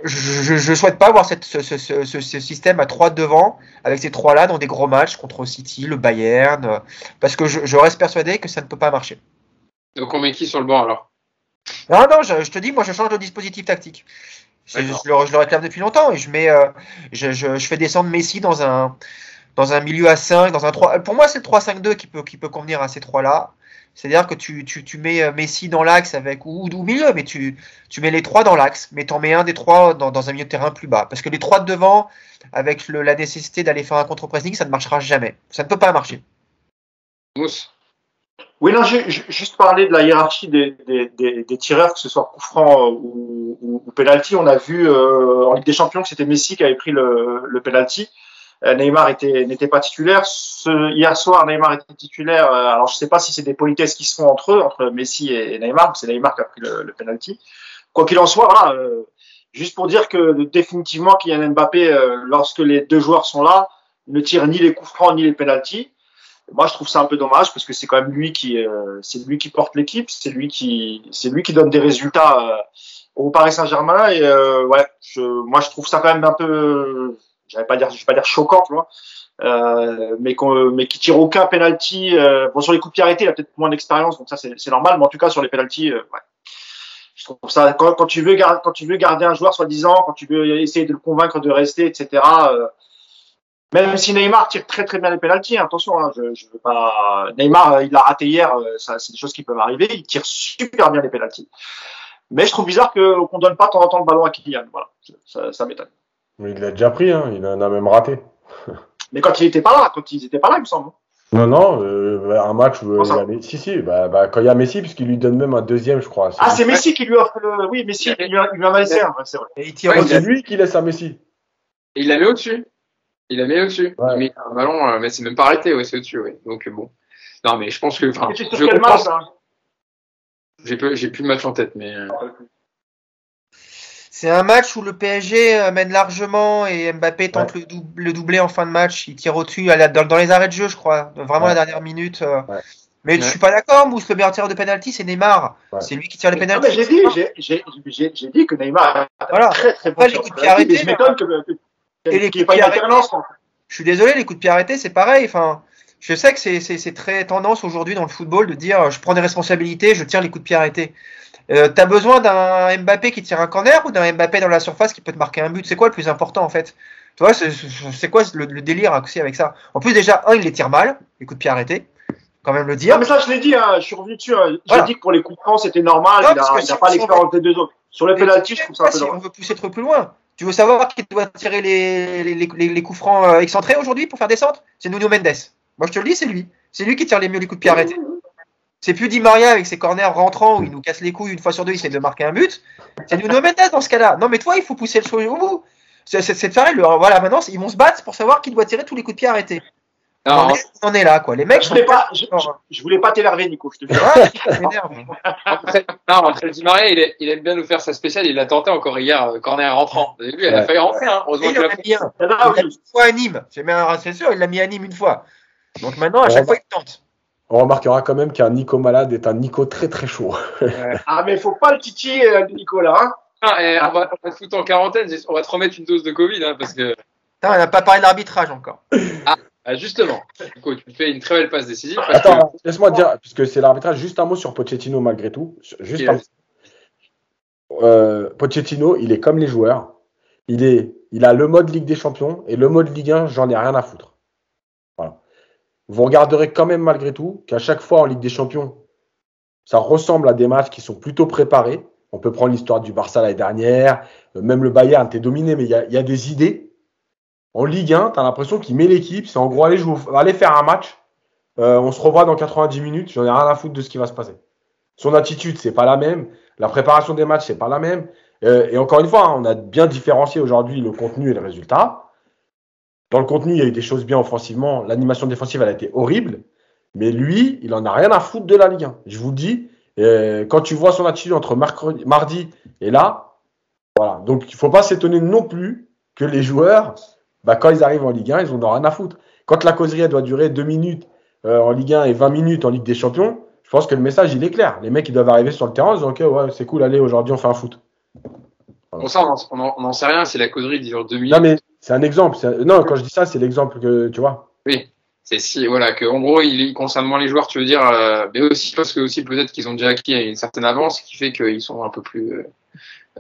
je ne souhaite pas avoir cette, ce, ce, ce, ce, système à trois devant, avec ces trois-là dans des gros matchs contre City, le Bayern, euh, parce que je, je, reste persuadé que ça ne peut pas marcher. Donc on met qui sur le banc alors? Non, non, je, je, te dis, moi je change de dispositif tactique. Je, je, le, je, le, réclame depuis longtemps et je mets, euh, je, je, fais descendre Messi dans un, dans un milieu à 5, dans un 3. Pour moi, c'est le 3-5-2 qui peut, qui peut convenir à ces trois-là. C'est-à-dire que tu, tu, tu, mets Messi dans l'axe avec ou, ou milieu, mais tu, tu mets les trois dans l'axe, mais t'en mets un des trois dans, un milieu de terrain plus bas. Parce que les trois de devant, avec la nécessité d'aller faire un contre-pressing, ça ne marchera jamais. Ça ne peut pas marcher. Mousse. Oui, non, j'ai juste parlé de la hiérarchie des, des, des, tireurs, que ce soit coup franc ou, ou, ou penalty. On a vu euh, en Ligue des Champions que c'était Messi qui avait pris le, le penalty. Euh, Neymar était n'était pas titulaire. Ce, hier soir, Neymar était titulaire. Euh, alors je sais pas si c'est des politesses qui se font entre eux, entre Messi et Neymar. C'est Neymar qui a pris le, le penalty. Quoi qu'il en soit, voilà, euh, juste pour dire que définitivement Kylian Mbappé, euh, lorsque les deux joueurs sont là, ne tire ni les coups francs ni les penalties. Moi, je trouve ça un peu dommage parce que c'est quand même lui qui, euh, c'est lui qui porte l'équipe, c'est lui qui, c'est lui qui donne des résultats au Paris Saint-Germain et ouais, je, moi je trouve ça quand même un peu je vais pas dire, je vais pas dire choquant, tu vois, euh, mais, qu'on, mais qui tire aucun penalty. Euh, bon, sur les coups de arrêtés, il a peut-être moins d'expérience, donc ça c'est, normal, mais en tout cas sur les penalties, euh. Je trouve ça quand, tu veux garder, quand tu veux garder un joueur soi-disant, quand tu veux essayer de le convaincre de rester, etc. Euh, même si Neymar tire très très bien les pénalties, hein, attention, hein, je, veux pas. Neymar, il l'a raté hier, c'est des choses qui peuvent arriver. Il tire super bien les pénalties. Mais je trouve bizarre qu'on donne pas de temps en temps le ballon à Kylian. Voilà, ça m'étonne. Mais il l'a déjà pris, hein. il en a même raté. Mais quand il était pas là, quand ils étaient pas là, il me semble. Non, non, euh, un match où Comment ça il y a Messi, si, si, bah, bah, quand il y a Messi, puisqu'il lui donne même un deuxième, je crois. Ah, c'est Messi qui lui offre le. Oui, Messi, il lui, a- il lui en a laissé un, c'est vrai. Et il tire Ouais, c'est lui qui laisse à Messi. Et il la met au-dessus. Il la met au-dessus. Ouais. Il met un ballon, euh, mais c'est même pas arrêté, ouais, c'est au-dessus, ouais. Donc euh, bon. Non, mais je pense que, enfin, je quel comprends. match, hein J'ai peu- j'ai plus le match en tête, mais euh, C'est un match où le PSG euh, mène largement et Mbappé tente le, dou- le doublé en fin de match. Il tire au-dessus dans, dans les arrêts de jeu, je crois. Vraiment Ouais. la dernière minute. euh. Ouais. Mais je Ouais. suis pas d'accord, Mousse. Le meilleur tireur de penalty, c'est Neymar. Ouais. C'est lui qui tire les mais j'ai dit, j'ai- que Neymar a Voilà. très très bon Après, les coups de pied arrêtés, Mais je m'étonne que, que, Et les coups pas arrêtés. Je suis désolé, les coups de pied arrêtés, c'est pareil. Enfin, je sais que c'est très tendance aujourd'hui dans le football de dire euh, je prends des responsabilités, je tire les coups de pied arrêtés. Euh, T'as besoin d'un Mbappé qui tire un corner ou d'un Mbappé dans la surface qui peut te marquer un but? C'est quoi le plus important en fait? Tu vois, c'est- quoi le, le délire aussi avec ça? En plus, déjà, un, il les tire mal, les coups de pied arrêtés. Quand même le dire. Non, mais ça, je l'ai dit, hein, je suis revenu dessus. hein. J'ai Voilà. dit que pour les coups de franc, c'était normal. Non, il n'a si a pas l'expérience des deux autres. Sur les Mais pénalties, je trouve ça un peu si on veut pousser trop plus loin. Tu veux savoir qui doit tirer les, les, les, les coups francs euh, excentrés aujourd'hui pour faire des centres C'est Nuno Mendes. Moi, je te le dis, c'est lui. C'est lui qui tire les mieux les coups de pied arrêtés. C'est plus Di Maria avec ses corners rentrants où il nous casse les couilles une fois sur deux, il essaie de marquer un but. C'est Nuno Mendes dans ce cas-là. Non, mais toi, il faut pousser le show au bout. C'est pareil. Voilà, maintenant, ils vont se battre pour savoir qui doit tirer tous les coups de pied arrêtés. On non, en est, on en est là, quoi. Les mecs, Je voulais pas, je, je- je voulais pas t'énerver, Nico, je te. Ah, non, après Di Maria, il, est- il aime bien nous faire sa spéciale. Il l'a tenté encore hier, euh, corner rentrant. Vous avez vu, elle a failli rentrer, hein. Heureusement il qu'il en a a mis un. Ah, Il l'a mis une fois à Nîmes. J'ai mis un c'est sûr, il l'a mis à Nîmes une fois. Donc maintenant, à chaque fois, il tente. On remarquera quand même qu'un Nico malade est un Nico très très chaud. Ah, mais faut pas le titiller, euh, Nicolas. Hein. Ah, et on, va, on va te foutre en quarantaine. On va te remettre une dose de Covid, hein, parce que, on n'a pas parlé d'arbitrage encore. ah, justement, Nico, tu fais une très belle passe décisive. Parce Attends, laisse-moi te dire, puisque c'est l'arbitrage, juste un mot sur Pochettino malgré tout. Juste un euh, Pochettino, il est comme les joueurs. Il, est, il a le mode Ligue des Champions et le mode Ligue 1, j'en ai rien à foutre. Vous regarderez quand même malgré tout qu'à chaque fois en Ligue des Champions, ça ressemble à des matchs qui sont plutôt préparés. On peut prendre l'histoire du Barça l'année dernière, euh, même le Bayern était dominé, mais il y a, des idées. En Ligue 1, tu as l'impression qu'il met l'équipe, c'est en gros aller, jouer, aller faire un match. Euh, on se revoit dans 90 minutes, j'en ai rien à foutre de ce qui va se passer. Son attitude, c'est pas la même. La préparation des matchs, c'est pas la même. Euh, et encore une fois, hein, on a bien différencié aujourd'hui le contenu et le résultat. Dans le contenu, il y a eu des choses bien offensivement. L'animation défensive, elle a été horrible. Mais lui, il en a rien à foutre de la Ligue 1. Je vous dis, euh, quand tu vois son attitude entre mardi et là, voilà. Donc, il faut pas s'étonner non plus que les joueurs, bah, quand ils arrivent en Ligue 1, ils ont rien à foutre. Quand la causerie doit durer 2 minutes euh, en Ligue 1 et 20 minutes en Ligue des Champions, je pense que le message, il est clair. Les mecs, ils doivent arriver sur le terrain en disant, OK, ouais, c'est cool, allez, aujourd'hui, on fait un foot. Bon, ça, on en- on n'en sait rien si la causerie dure deux minutes. Non, mais c'est un exemple. c'est un- Non, quand je dis ça, c'est l'exemple que, tu vois. Oui. C'est si, voilà, que, en gros, il, il concerne moins les joueurs, tu veux dire, euh, mais aussi parce que aussi peut-être qu'ils ont déjà acquis une certaine avance, qui fait qu'ils sont un peu plus, euh,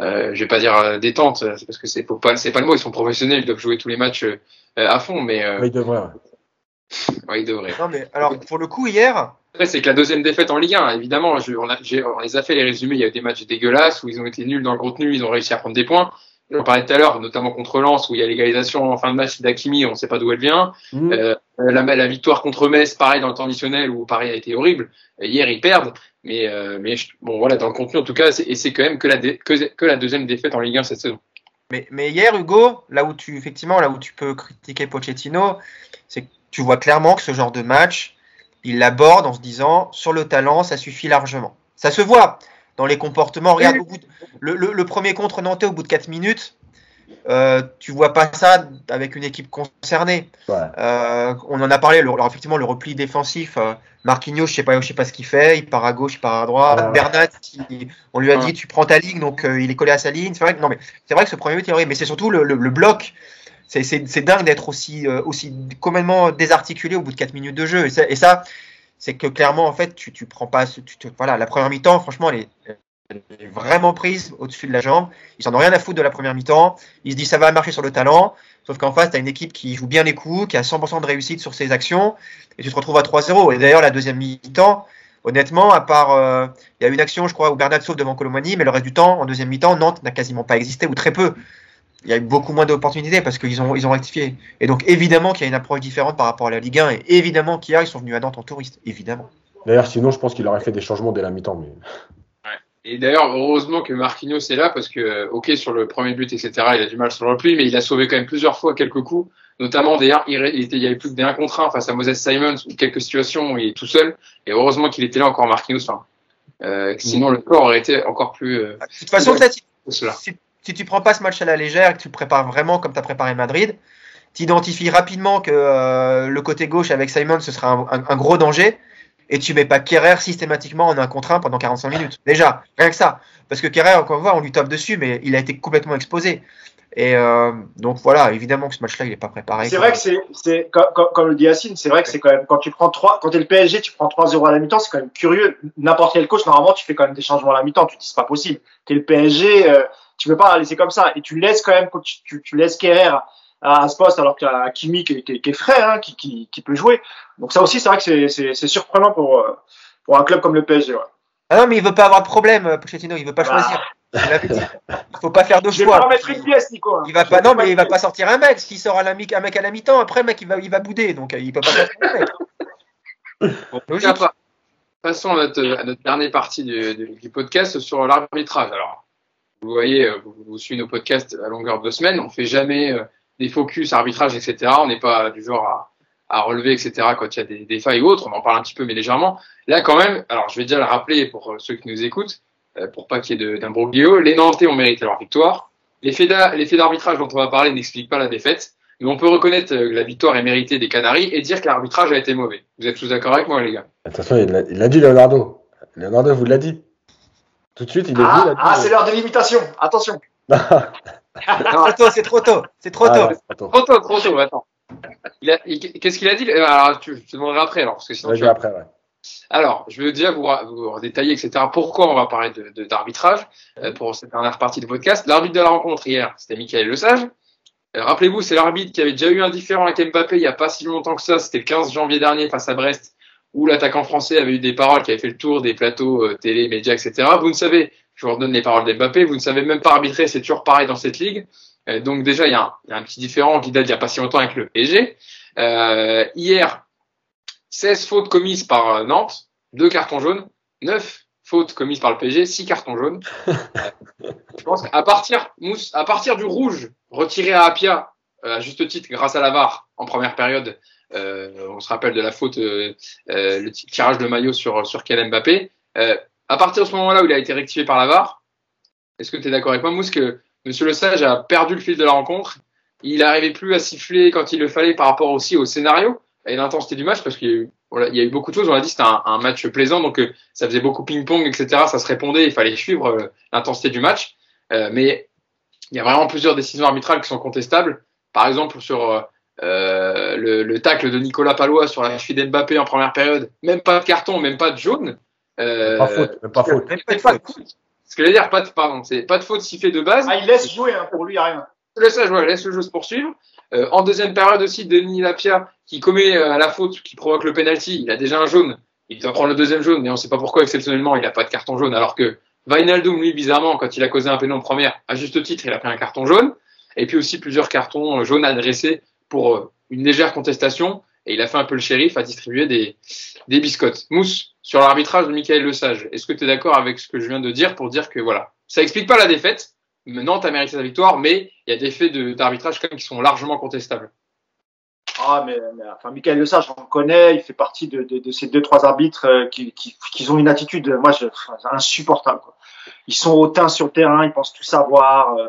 euh, je vais pas dire euh, détente, c'est parce que c'est pas, c'est pas le mot, ils sont professionnels, ils doivent jouer tous les matchs euh, à fond, mais euh, Mais il devrait. ouais. ouais, ils devraient. Non, mais alors, pour le coup, hier, c'est que la deuxième défaite en Ligue 1, évidemment, je, on, a, on les a fait les résumés, il y a eu des matchs dégueulasses où ils ont été nuls dans le contenu, ils ont réussi à prendre des points. On parlait tout à l'heure, notamment contre Lens, où il y a l'égalisation en fin de match d'Akimi, on ne sait pas d'où elle vient. Mmh. Euh, la, la victoire contre Metz, pareil dans le temps additionnel, où Paris a été horrible. Hier, ils perdent. Mais, euh, mais bon, voilà, dans le contenu, en tout cas, c'est- et c'est quand même que la, dé- que, que la deuxième défaite en Ligue 1 cette saison. mais, mais hier, Hugo, là où tu, effectivement, là où tu peux critiquer Pochettino, c'est que tu vois clairement que ce genre de match, il l'aborde en se disant, sur le talent, ça suffit largement. Ça se voit dans les comportements. Regarde, au bout de- le, le- le premier contre Nantais, au bout de 4 minutes, euh, tu vois pas ça avec une équipe concernée. Ouais. Euh, on en a parlé, le, alors effectivement, le repli défensif. euh, Marquinhos, je sais pas, je sais pas ce qu'il fait. Il part à gauche, il part à droite. Ouais. Bernat, il- on lui a Ouais. dit, tu prends ta ligne, donc euh, il est collé à sa ligne. C'est vrai que non, mais c'est vrai que ce premier but, il est horrible, mais c'est surtout le, le- le bloc. C'est dingue d'être aussi, euh, aussi complètement désarticulé au bout de 4 minutes de jeu. Et ça, c'est que clairement, en fait, tu, tu prends pas. Voilà, la première mi-temps, franchement, elle est, vraiment prise au-dessus de la jambe. Ils en ont rien à foutre de la première mi-temps. Ils se disent ça va marcher sur le talent. Sauf qu'en face, tu as une équipe qui joue bien les coups, qui a 100% de réussite sur ses actions. Et tu te retrouves à 3-0. Et d'ailleurs, la deuxième mi-temps, honnêtement, à part. Euh, il y a une action, je crois, où Bernat sauve devant Colomani, mais le reste du temps, en deuxième mi-temps, Nantes n'a quasiment pas existé, ou très peu il y a eu beaucoup moins d'opportunités parce qu'ils ont, ils ont rectifié. Et donc, évidemment qu'il y a une approche différente par rapport à la Ligue 1 et évidemment qu'hier, ils sont venus à Nantes en touriste, évidemment. D'ailleurs, sinon, je pense qu'il aurait fait des changements dès la mi-temps. Mais... Et d'ailleurs, heureusement que Marquinhos est là parce que, ok, sur le premier but, etc., il a du mal sur le repli, mais il a sauvé quand même plusieurs fois quelques coups, notamment d'ailleurs, il, il, y avait plus que des 1 contre 1 face à Moses Simons ou quelques situations où il est tout seul. Et heureusement qu'il était là encore Marquinhos. Enfin, euh, sinon, le corps aurait été encore plus. Euh, de toute façon, si, si tu prends pas ce match à la légère et que tu le prépares vraiment comme tu as préparé Madrid, tu identifies rapidement que euh, le côté gauche avec Simon, ce sera un, gros danger. Et tu mets pas Kerrer systématiquement en un contre un pendant 45 minutes. Déjà, rien que ça. Parce que Kerrer, encore une fois, on lui tape dessus, mais il a été complètement exposé. Et euh, donc voilà, évidemment que ce match-là, il n'est pas préparé. C'est vrai que c'est, comme, le dit Yacine, c'est vrai que c'est quand tu prends 3, quand tu es le PSG, tu prends 3-0 à la mi-temps, c'est quand même curieux. N'importe quel coach, normalement, tu fais quand même des changements à la mi-temps. Tu dis, c'est pas possible. Tu es le PSG, euh, tu peux pas laisser comme ça. Et tu laisses quand même, tu, tu, tu laisses Kerrer à, ce poste alors qu'il y a Kimi qui, qui, qui, est frais, hein, qui, qui, qui, peut jouer. Donc ça aussi, c'est vrai que c'est surprenant pour, euh, pour un club comme le PSG. Ouais. Ah non, mais il veut pas avoir de problème, euh, Pochettino. Il veut pas bah. choisir. Il faut pas faire de choix. Il va mettre une pièce, Nico. Hein. Il va pas, non, mais il va pas sortir un mec. S'il sort un mec à la mi-temps, après, le mec, il va, il va bouder. Donc, il peut pas sortir un mec. Logique. Passons à notre, à notre dernière partie du, du podcast sur l'arbitrage. Alors, vous voyez, euh, vous, suivez nos podcasts à longueur de semaine, on fait jamais euh, des focus arbitrage, etc. On n'est pas du genre à, relever, etc. quand il y a des, des, failles ou autres. On en parle un petit peu, mais légèrement. Là, quand même, alors je vais déjà le rappeler pour euh, ceux qui nous écoutent, pour pas qu'il y ait d'imbroglio. Les Nantais ont mérité leur victoire. Les faits d'arbitrage dont on va parler n'expliquent pas la défaite. Mais on peut reconnaître que la victoire est méritée des Canaries et dire que l'arbitrage a été mauvais. Vous êtes tous d'accord avec moi, les gars? Attention, il l'a dit, Leonardo. Leonardo vous l'a dit. Tout de suite, il est ah, dit. Ah, c'est l'heure de l'imitation. Attention. trop tôt, c'est trop tôt. C'est trop tôt. Ah, trop tôt, trop tôt. Attends. Qu'est-ce qu'il a dit? Alors, tu, je te demanderai après, alors, parce que sinon. Tu... après, ouais. Alors, je vais déjà vous, vous détailler, etc. Pourquoi on va parler d'arbitrage de, euh, pour cette dernière partie du podcast. L'arbitre de la rencontre hier, c'était Michael Lesage. Euh, Rappelez-vous, c'est l'arbitre qui avait déjà eu un différent avec Mbappé il n'y a pas si longtemps que ça. C'était le 15 janvier dernier face à Brest où l'attaquant français avait eu des paroles qui avaient fait le tour des plateaux euh, télé, médias, etc. Vous ne savez, je vous redonne les paroles d'Mbappé, vous ne savez même pas arbitrer, c'est toujours pareil dans cette ligue. Euh, donc déjà, il y, a un, il y, a un, petit différent qui date il n'y a pas si longtemps avec le PSG. Euh, hier, 16 fautes commises par euh, Nantes, 2 cartons jaunes, 9 fautes commises par le PSG, 6 cartons jaunes. je pense qu'à partir, à partir du rouge retiré à Apia, à juste titre grâce à la VAR en première période, on se rappelle de la faute, euh, euh, le tirage de maillot sur, sur Kylian Mbappé. à partir de ce moment-là où il a été rectifié par la VAR, est-ce que tu es d'accord avec moi, Mousse, que Monsieur Le Sage a perdu le fil de la rencontre? Il n'arrivait plus à siffler quand il le fallait par rapport aussi au scénario et l'intensité du match parce qu'il y, a eu, beaucoup de choses. On a dit c'était un, match plaisant, donc ça faisait beaucoup ping-pong, etc. Ça se répondait, il fallait suivre l'intensité du match. mais il y a vraiment plusieurs décisions arbitrales qui sont contestables. Par exemple, sur euh, le, le, tacle de Nicolas Palois sur la cheville d'Mbappé en première période, même pas de carton, même pas de jaune. Euh, pas faute, même pas faute. Même pas de faute. Ce que je veux dire, pas de, pardon, c'est pas de faute sifflée de base. Ah, il laisse jouer, hein, pour lui, rien. Laisse jouer, laisse le jeu se poursuivre. Euh, en deuxième période aussi, Denis Lapia, qui commet euh, la faute, qui provoque le penalty, il a déjà un jaune. Il doit prendre le deuxième jaune, mais on sait pas pourquoi exceptionnellement il a pas de carton jaune, alors que Vainaldum, lui, bizarrement, quand il a causé un pénal en première, à juste titre, il a pris un carton jaune. Et puis aussi plusieurs cartons jaunes adressés pour euh, une légère contestation et il a fait un peu le shérif à distribuer des, biscottes. Mousse, sur l'arbitrage de Michael Lesage, est-ce que tu es d'accord avec ce que je viens de dire pour dire que voilà, ça explique pas la défaite, tu as mérité la victoire, mais il y a des faits d'arbitrage même qui sont largement contestables. Ah, mais, mais enfin, Michael Lesage, on le connaît, il fait partie de, de, de ces deux, trois arbitres euh, qui, ont une attitude, moi, insupportable. Ils sont hautains sur le terrain, ils pensent tout savoir. Euh,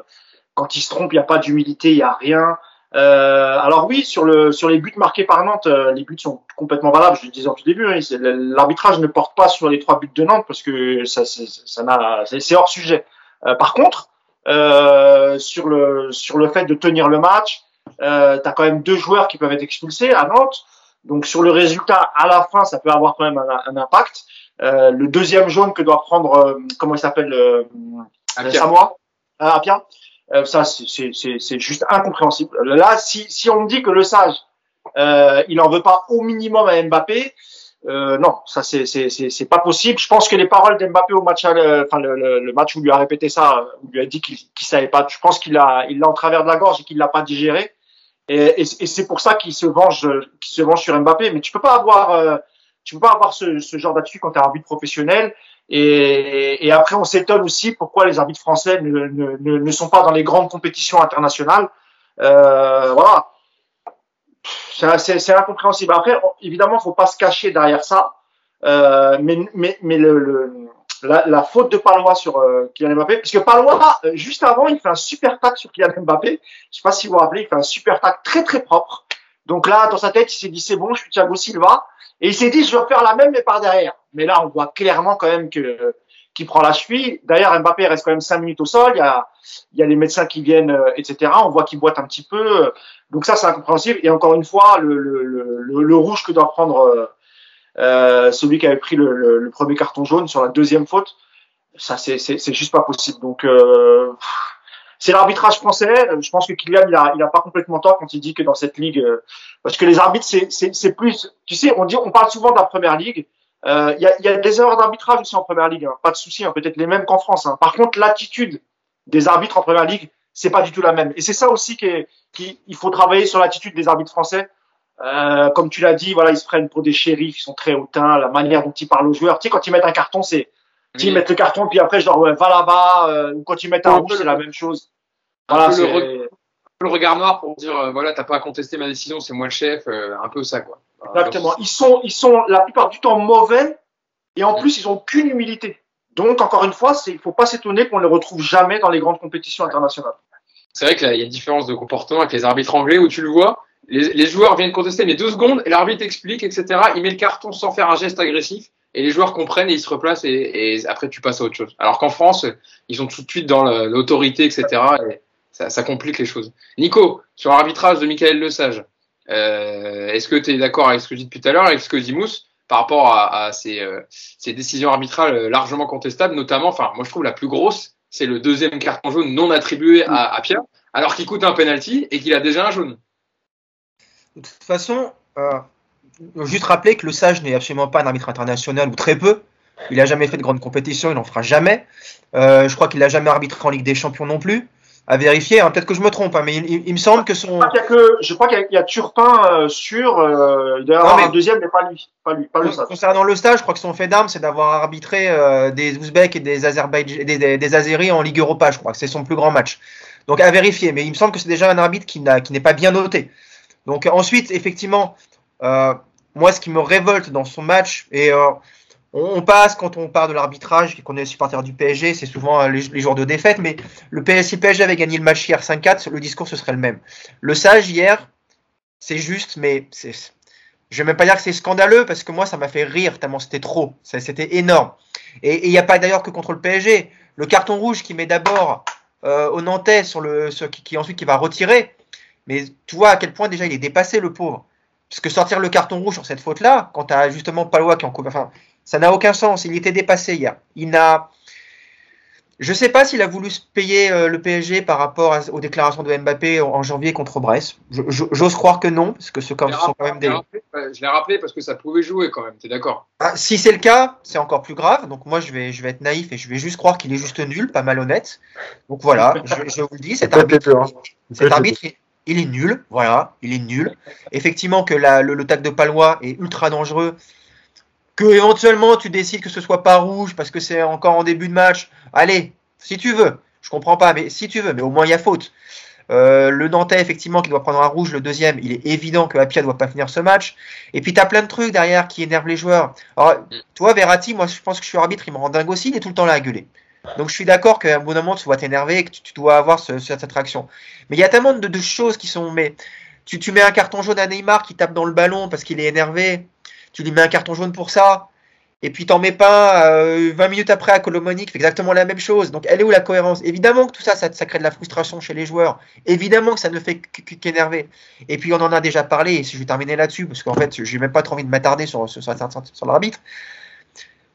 quand ils se trompent, il n'y a pas d'humilité, il n'y a rien. Euh, alors oui, sur, le, sur les buts marqués par Nantes, euh, les buts sont complètement valables. Je le disais au tout début, hein, l'arbitrage ne porte pas sur les trois buts de Nantes parce que ça, ça c'est hors sujet. Euh, par contre, euh, sur le sur le fait de tenir le match, Euh, tu as quand même deux joueurs qui peuvent être expulsés à Nantes. Donc sur le résultat, à la fin, ça peut avoir quand même un, un impact. Euh, le deuxième jaune que doit prendre, euh, comment il s'appelle, euh, Samoa, Apia, euh, ça c'est juste incompréhensible. Là, si, si on me dit que le sage, euh, il en veut pas au minimum à Mbappé, euh, non, ça c'est pas possible. Je pense que les paroles d'Mbappé au match, enfin le, le, le, match où il lui a répété ça, où il lui a dit qu'il qu savait pas. Je pense qu'il a il l'a en travers de la gorge et qu'il l'a pas digéré. Et, et, c'est pour ça qu'il se venge, qu'il se venge sur Mbappé. Mais tu peux pas avoir, euh, tu peux pas avoir ce, ce genre d'attitude quand tu es arbitre professionnel. Et, et après, on s'étonne aussi pourquoi les arbitres français ne, ne, ne, sont pas dans les grandes compétitions internationales. Euh, voilà c'est incompréhensible. Après, évidemment, faut pas se cacher derrière ça. Euh, mais mais, mais le, le la, la, faute de Palois sur euh, Kylian Mbappé, parce que Palois, euh, juste avant, il fait un super tac sur Kylian Mbappé. Je sais pas si vous vous rappelez, il fait un super tac très très propre. Donc là, dans sa tête, il s'est dit c'est bon, je suis Thiago Silva, et il s'est dit je vais refaire la même mais par derrière. Mais là, on voit clairement quand même que qui prend la cheville. D'ailleurs, Mbappé reste quand même cinq minutes au sol. Il y a, il y a les médecins qui viennent, euh, etc. On voit qu'il boite un petit peu. Donc ça, c'est incompréhensible. Et encore une fois, le, le, le, le rouge que doit prendre euh, euh celui qui avait pris le, le, premier carton jaune sur la deuxième faute, ça, c'est juste pas possible. Donc euh, c'est l'arbitrage français. Je pense que Kylian, il a, il a pas complètement tort quand il dit que dans cette ligue, euh, parce que les arbitres, c'est plus, tu sais, on dit, on parle souvent de la première ligue. Il y, a, y, a, des erreurs d'arbitrage aussi en première ligue, hein. pas de souci, hein, peut-être les mêmes qu'en France. Hein. Par contre, l'attitude des arbitres en première ligue, c'est pas du tout la même. Et c'est ça aussi qu'il faut travailler sur l'attitude des arbitres français. Euh, comme tu l'as dit, voilà, ils se prennent pour des shérifs, ils sont très hautains, la manière dont ils parlent aux joueurs. Tu sais, quand ils mettent un carton, c'est, ils mettent le carton, puis après, genre, va là-bas, euh, ou quand ils mettent un rouge, c'est la même chose. Voilà, le, re le, regard noir pour dire, euh, voilà, t'as pas à contester ma décision, c'est moi le chef, euh, un peu ça, quoi. Exactement. Ils sont, ils sont la plupart du temps mauvais, et en plus, ils ont aucune humilité. Donc, encore une fois, il ne faut pas s'étonner qu'on ne les retrouve jamais dans les grandes compétitions internationales. C'est vrai qu'il y a une différence de comportement avec les arbitres anglais où tu le vois, les, les joueurs viennent contester mais deux secondes et l'arbitre explique, etc. Il met le carton sans faire un geste agressif et les joueurs comprennent et ils se replacent et, après tu passes à autre chose. Alors qu'en France, ils sont tout de suite dans l'autorité, etc. Et ça, complique les choses. Nico, sur l'arbitrage de Michael Lesage, euh, est-ce que tu es d'accord avec ce que je dis depuis tout à l'heure, avec ce que dit Mousse par rapport à, euh, ces, décisions arbitrales largement contestables, notamment, enfin, moi je trouve la plus grosse, c'est le deuxième carton jaune non attribué à, à Pierre, alors qu'il coûte un penalty et qu'il a déjà un jaune. De toute façon, euh, juste rappeler que le Sage n'est absolument pas un arbitre international ou très peu. Il n'a jamais fait de grande compétition, il n'en fera jamais. Euh, je crois qu'il n'a jamais arbitré en Ligue des Champions non plus à vérifier. Hein. Peut-être que je me trompe, hein, mais il, il, il, me semble que son. Je crois qu'il y a, y Turpin euh, sur. Euh, il doit y avoir un deuxième, mais pas lui. Pas lui, pas le Concernant le stage, je crois que son fait d'armes, c'est d'avoir arbitré des Ouzbeks et des, Azerbaïdj... des, des, des Azéris en Ligue Europa, je crois que c'est son plus grand match. Donc à vérifier, mais il me semble que c'est déjà un arbitre qui n'est pas bien noté. Donc ensuite, effectivement, euh, moi, ce qui me révolte dans son match, et euh, on, passe quand on parle de l'arbitrage, qu'on est supporter du PSG, c'est souvent euh, les, jours de défaite, mais le PSG, PSG avait gagné le match hier 5-4, le discours ce serait le même. Le sage hier, c'est juste, mais c'est, je vais même pas dire que c'est scandaleux parce que moi ça m'a fait rire tellement c'était trop, c'était énorme. Et il n'y a pas d'ailleurs que contre le PSG, le carton rouge qui met d'abord euh, au Nantais sur le, qui, qui ensuite qui va retirer, mais tu vois à quel point déjà il est dépassé le pauvre. Parce que sortir le carton rouge sur cette faute-là, quand tu as justement Palois qui en coupe, enfin, ça n'a aucun sens. Il était dépassé hier. Il n'a. Je ne sais pas s'il a voulu se payer euh, le PSG par rapport aux déclarations de Mbappé en, en janvier contre Brest. J'ose croire que non, parce que ce quand, sont quand même des. Je l'ai rappelé parce que ça pouvait jouer quand même. T'es d'accord? Ah, Si c'est le cas, c'est encore plus grave. Donc moi, je vais, je vais être naïf et je vais juste croire qu'il est juste nul, pas malhonnête. Donc voilà, je, je vous le dis, cet arbitre, cet arbitre il est nul. Voilà, il est nul. Effectivement, que le, le de Palois est ultra dangereux que éventuellement tu décides que ce soit pas rouge parce que c'est encore en début de match, allez, si tu veux, je comprends pas, mais si tu veux, mais au moins il y a faute. Euh, le Nantais, effectivement, qui doit prendre un rouge, le deuxième, il est évident que Apia doit pas finir ce match. Et puis, tu as plein de trucs derrière qui énervent les joueurs. Alors, toi, Verratti, moi, je pense que je suis arbitre, il me rend dingue aussi, il est tout le temps là à gueuler. Donc, je suis d'accord qu'à un bon moment, tu dois t'énerver et que tu, dois avoir ce, cette attraction. Mais il y a tellement de, de choses qui sont. Mais tu, mets un carton jaune à Neymar qui tape dans le ballon parce qu'il est énervé tu lui mets un carton jaune pour ça. et puis t'en mets pas euh, 20 minutes après à Colomoni qui fait exactement la même chose. Donc elle est où la cohérence? Évidemment que tout ça, ça, crée de la frustration chez les joueurs. Évidemment que ça ne fait qu'énerver. Et puis on en a déjà parlé, et si je vais terminer là-dessus, parce qu'en fait, j'ai même pas trop envie de m'attarder sur, sur l'arbitre.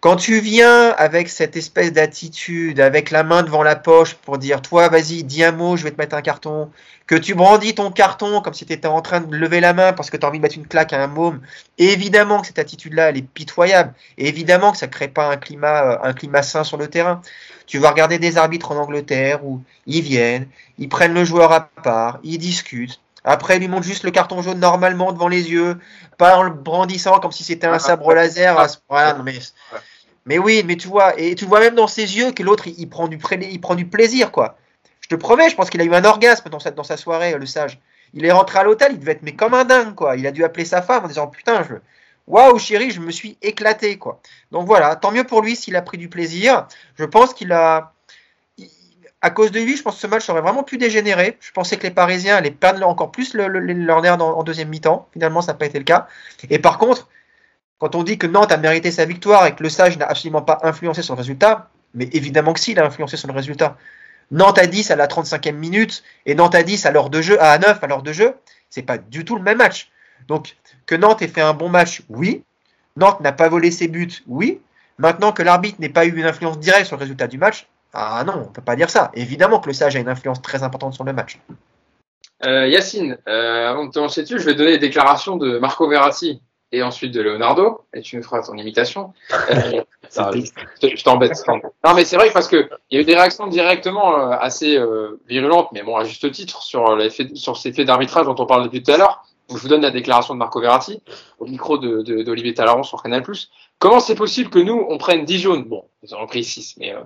Quand tu viens avec cette espèce d'attitude, avec la main devant la poche pour dire toi vas-y dis un mot, je vais te mettre un carton, que tu brandis ton carton comme si tu étais en train de lever la main parce que tu as envie de mettre une claque à un môme, évidemment que cette attitude-là elle est pitoyable, et évidemment que ça crée pas un climat, un climat sain sur le terrain. Tu vas regarder des arbitres en Angleterre où ils viennent, ils prennent le joueur à part, ils discutent, après, ils lui montrent juste le carton jaune normalement devant les yeux, pas en le brandissant comme si c'était un sabre laser. Voilà, non mais, mais oui, mais tu vois, et tu vois même dans ses yeux que l'autre, il, prend du plaisir, quoi. Je te promets, je pense qu'il a eu un orgasme dans sa, soirée, le sage. Il est rentré à l'hôtel, il devait être mais comme un dingue, quoi. Il a dû appeler sa femme en disant putain, je, waouh chérie, je me suis éclaté, quoi. Donc voilà, tant mieux pour lui s'il a pris du plaisir. Je pense qu'il a, à cause de lui, je pense que ce match aurait vraiment pu dégénérer. Je pensais que les Parisiens allaient perdre encore plus le, le, leur nerf en deuxième mi-temps. Finalement, ça n'a pas été le cas. Et par contre, quand on dit que Nantes a mérité sa victoire et que le Sage n'a absolument pas influencé le résultat, mais évidemment que si, il a influencé le résultat. Nantes à 10 à la 35e minute et Nantes à 10 à l'heure de jeu, à 9 à l'heure de jeu, c'est pas du tout le même match. Donc, que Nantes ait fait un bon match, oui. Nantes n'a pas volé ses buts, oui. Maintenant que l'arbitre n'ait pas eu une influence directe sur le résultat du match, ah non, on peut pas dire ça. Évidemment que le Sage a une influence très importante sur le match. Euh, Yacine, euh, avant de te lancer dessus, je vais donner les déclarations de Marco Verratti et ensuite de Leonardo, et tu me feras ton imitation. Euh, je, t'embête. Non, mais c'est vrai parce que il y a eu des réactions directement euh, assez euh, virulentes, mais bon, à juste titre, sur, les faits, sur ces faits d'arbitrage dont on parle depuis tout à l'heure. Je vous donne la déclaration de Marco Verratti au micro d'Olivier de, de, Talaron sur Canal+. Comment c'est possible que nous, on prenne 10 jaunes? Bon, ils en ont pris 6, mais euh,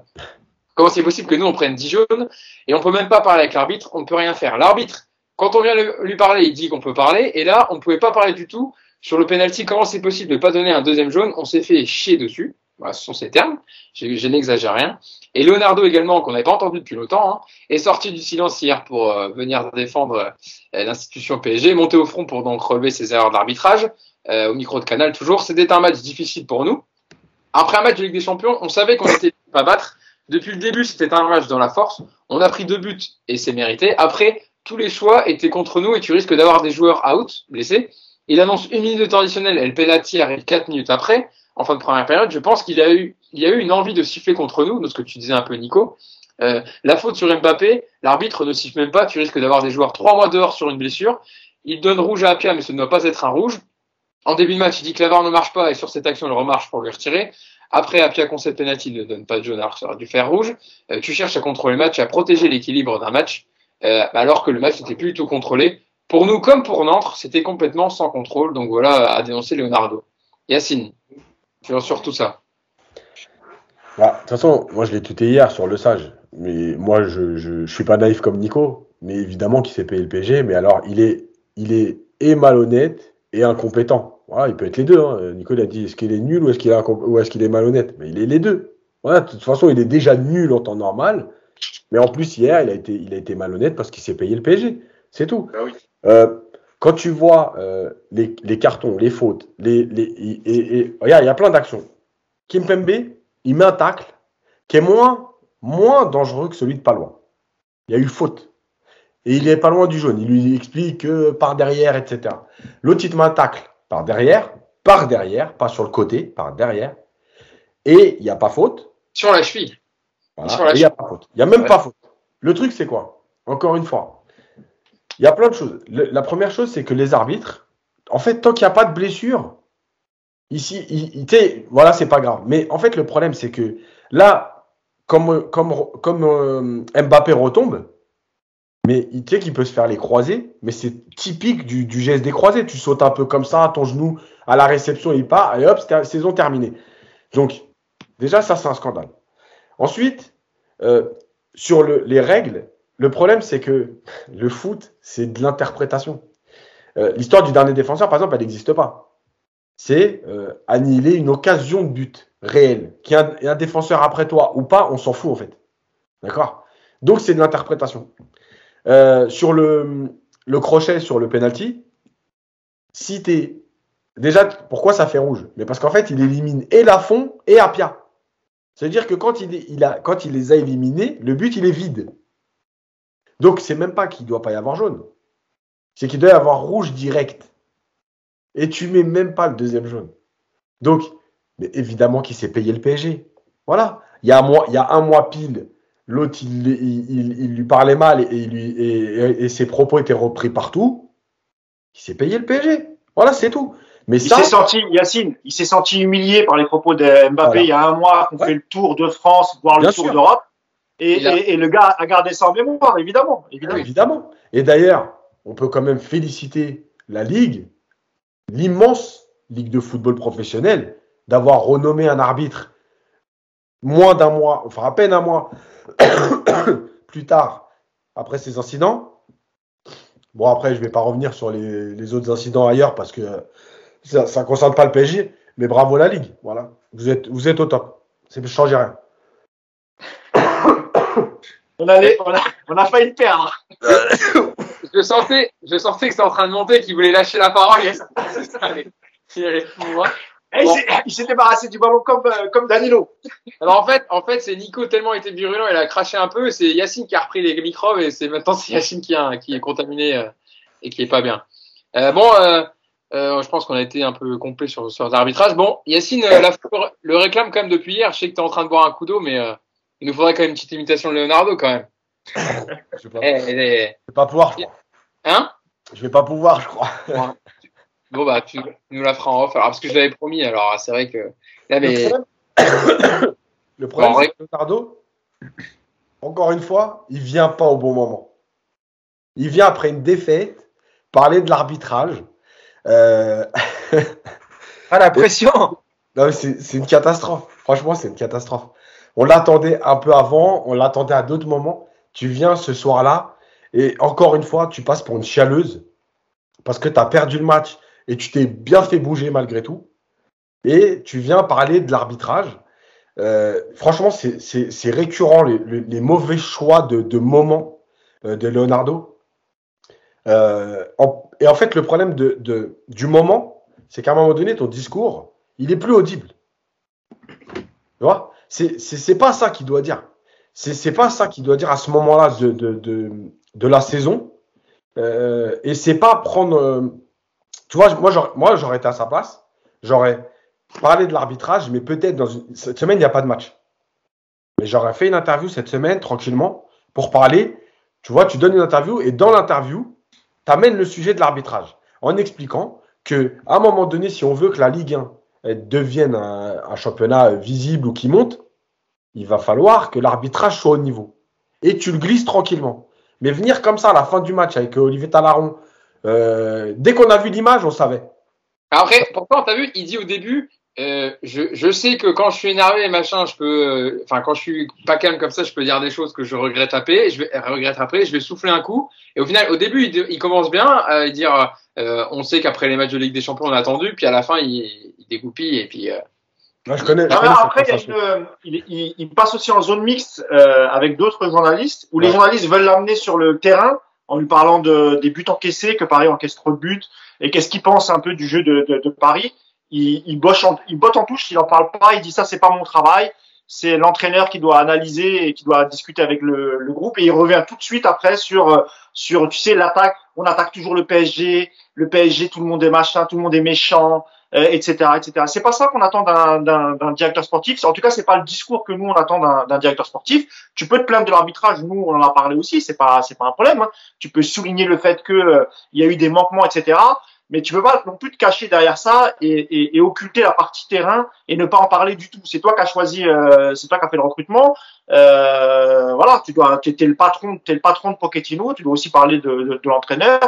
comment c'est possible que nous, on prenne 10 jaunes et on peut même pas parler avec l'arbitre, on ne peut rien faire L'arbitre, quand on vient lui parler, il dit qu'on peut parler, et là, on ne pouvait pas parler du tout sur le penalty, comment c'est possible de ne pas donner un deuxième jaune? On s'est fait chier dessus. Voilà, ce sont ces termes. Je, n'exagère rien. Et Leonardo également, qu'on n'avait pas entendu depuis longtemps, hein, est sorti du silence hier pour euh, venir défendre euh, l'institution PSG, monter au front pour donc relever ses erreurs d'arbitrage, euh, au micro de Canal toujours. C'était un match difficile pour nous. Après un match de Ligue des Champions, on savait qu'on était pas battre. Depuis le début, c'était un match dans la force. On a pris deux buts et c'est mérité. Après, tous les choix étaient contre nous et tu risques d'avoir des joueurs out, blessés. Il annonce une minute de temps additionnel et le penalty arrive quatre minutes après, en fin de première période. Je pense qu'il a eu, il y a eu une envie de siffler contre nous, de ce que tu disais un peu, Nico. Euh, la faute sur Mbappé, l'arbitre ne siffle même pas. Tu risques d'avoir des joueurs trois mois dehors sur une blessure. Il donne rouge à Apia, mais ce ne doit pas être un rouge. En début de match, il dit que la VAR ne marche pas et sur cette action, il remarche pour lui retirer. Après, Apia concède penalty, il ne donne pas de jaune alors ça dû rouge. Euh, tu cherches à contrôler le match, à protéger l'équilibre d'un match, euh, alors que le match n'était plus du tout contrôlé. Pour nous, comme pour Nantes, c'était complètement sans contrôle. Donc voilà, à dénoncer Leonardo. Yacine, sur tout ça. Bah, de toute façon, moi je l'ai tuté hier sur le sage. Mais moi, je, je, je suis pas naïf comme Nico. Mais évidemment qu'il s'est payé le PG. Mais alors, il est, il est et malhonnête et incompétent. Voilà, il peut être les deux. Hein. Nico il a dit est-ce qu'il est nul ou est-ce qu'il est, ou est, qu'il est malhonnête? Mais il est les deux. Voilà, de toute façon, il est déjà nul en temps normal. Mais en plus, hier, il a été, il a été malhonnête parce qu'il s'est payé le PSG. C'est tout. Ah oui. Euh, quand tu vois euh, les, les, cartons, les fautes, les, les, et, et, et regarde, il y a plein d'actions. Kimpembe, il met un tacle qui est moins, moins dangereux que celui de Palois. Il y a eu faute. Et il est pas loin du jaune. Il lui explique que par derrière, etc. L'autre, il te met un tacle par derrière, par derrière, pas sur le côté, par derrière. Et il n'y a pas faute. Sur la cheville. Voilà. Il n'y a pas faute. Il n'y a même ouais. pas faute. Le truc, c'est quoi? Encore une fois, il y a plein de choses. La première chose, c'est que les arbitres, en fait, tant qu'il n'y a pas de blessure, ici, il, il, voilà, c'est pas grave. Mais en fait, le problème, c'est que là, comme, comme, comme euh, Mbappé retombe, mais tu sais qu'il peut se faire les croisés, mais c'est typique du, geste des croisés. Tu sautes un peu comme ça, ton genou à la réception, il part, et hop, saison terminée. Donc, déjà, ça, c'est un scandale. Ensuite, euh, sur le, les règles, le problème, c'est que le foot, c'est de l'interprétation. Euh, L'histoire du dernier défenseur, par exemple, elle n'existe pas. C'est euh, annihiler une occasion de but réelle. Qu'il y ait un, défenseur après toi ou pas, on s'en fout en fait. D'accord? Donc c'est de l'interprétation. Euh, sur le, crochet, sur le penalty, si tu es Déjà, pourquoi ça fait rouge? Mais parce qu'en fait, il élimine et Lafont et Apia. C'est-à-dire que quand il les a éliminés, le but, il est vide. Donc, c'est même pas qu'il doit pas y avoir jaune. C'est qu'il doit y avoir rouge direct. Et tu mets même pas le deuxième jaune. Donc, mais évidemment qu'il s'est payé le PSG. Voilà. Il y a un mois, il y a un mois pile, l'autre, il, il, il, lui parlait mal et, et, lui, et, et ses propos étaient repris partout. Il s'est payé le PSG. Voilà, c'est tout. Mais il ça, s'est senti, Yacine, il s'est senti humilié par les propos de Mbappé Voilà. il y a un mois qu'on Ouais. fait le tour de France, voire le tour d'Europe. Et, a- le gars a gardé ça en mémoire, évidemment. évidemment. évidemment. Et d'ailleurs, on peut quand même féliciter la Ligue, l'immense Ligue de football professionnel, d'avoir renommé un arbitre moins d'un mois, enfin à peine un mois plus tard, après ces incidents. Bon, après, je ne vais pas revenir sur les, les autres incidents ailleurs parce que ça ne concerne pas le PSG, mais bravo la Ligue. Voilà. Vous êtes, vous êtes au top. Ça ne change rien. On, allait, on, a, on a failli le perdre. Je sentais, je sentais que c'était en train de monter, qu'il voulait lâcher la parole. Il allait, Bon. s'est- il s'est débarrassé du ballon comme, euh, comme Danilo. Alors en fait, en fait, c'est Nico tellement été virulent, il a craché un peu. C'est Yacine qui a repris les microbes et c'est maintenant c'est Yacine qui, a, qui est contaminé euh, et qui est pas bien. Euh, bon, je pense qu'on a été un peu complet sur, sur l'arbitrage. Bon, Yacine la- le réclame quand même depuis hier. Je sais que tu es en train de boire un coup d'eau, mais il nous faudrait quand même une petite imitation de Leonardo quand même. Je ne vais, pas- Eh, je eh, vais pas pouvoir, je crois. hein? Je vais pas pouvoir, je crois. Bon bah tu nous la feras en off. Alors parce que je l'avais promis. Alors c'est vrai que là mais Le problème, le problème Bon, c'est que Leonardo, encore une fois, il vient pas au bon moment. Il vient après une défaite, parler de l'arbitrage. Euh, Ah, la pression non, c'est une catastrophe. Franchement, c'est une catastrophe. On l'attendait un peu avant, on l'attendait à d'autres moments. Tu viens ce soir-là, et encore une fois, tu passes pour une chialeuse parce que tu as perdu le match et tu t'es bien fait bouger malgré tout. Et tu viens parler de l'arbitrage. Euh, franchement, c'est- récurrent les, mauvais choix de, moments euh, de Leonardo. Euh, et en fait, le problème du moment, c'est qu'à un moment donné, ton discours, il est plus audible. Tu vois? C'est pas ça qu'il doit dire. C'est pas ça qu'il doit dire à ce moment-là de, de, de, de la saison. Euh, et c'est pas prendre. euh, tu vois, moi, j'aurais- été à sa place. J'aurais parlé de l'arbitrage, mais peut-être dans une. Cette semaine, il n'y a pas de match. Mais j'aurais fait une interview cette semaine, tranquillement, pour parler. Tu vois, tu donnes une interview et dans l'interview, tu amènes le sujet de l'arbitrage en expliquant que à un moment donné, si on veut que la Ligue 1 elle devienne un, un championnat euh, visible ou qui monte, il va falloir que l'arbitrage soit au niveau. Et tu le glisses tranquillement. Mais venir comme ça à la fin du match avec euh, Olivier Talaron, euh, dès qu'on a vu l'image, on savait. Après, pourtant, t'as vu, il dit au début, euh, je, je sais que quand je suis énervé et machin, je peux, enfin, quand je suis pas calme comme ça, je peux dire des choses que je regrette après, je vais regrette après, je vais souffler un coup. Et au final, au début, il, commence bien à dire, on sait qu'après les matchs de Ligue des Champions, on a attendu, puis à la fin, il, il dégoupille et puis. Moi, je connais. je après, il, y a sensation. une- il, il- il passe aussi en zone mixte euh, avec d'autres journalistes où les Ouais. journalistes veulent l'amener sur le terrain en lui parlant de, des buts encaissés, que Paris encaisse trop de buts et qu'est-ce qu'il pense un peu du jeu de, de, de Paris. Il, il, bosse en, il botte en touche, il en parle pas, il dit ça c'est pas mon travail, c'est l'entraîneur qui doit analyser et qui doit discuter avec le, le groupe et il revient tout de suite après sur sur tu sais l'attaque, on attaque toujours le PSG, le PSG tout le monde est machin, tout le monde est méchant, etc., etc. C'est pas ça qu'on attend d'un, directeur sportif. En tout cas, c'est pas le discours que nous on attend d'un, directeur sportif. Tu peux te plaindre de l'arbitrage. Nous, on en a parlé aussi. C'est pas, c'est pas un problème. hein. Tu peux souligner le fait que euh, il y a eu des manquements, etc. Mais tu peux pas non plus te cacher derrière ça et, et, et occulter la partie terrain et ne pas en parler du tout. C'est toi qui as choisi, euh, c'est toi qui as fait le recrutement. Euh, voilà, tu dois, t'es le patron, t'es le patron de Pochettino. Tu dois aussi parler de, de, de l'entraîneur.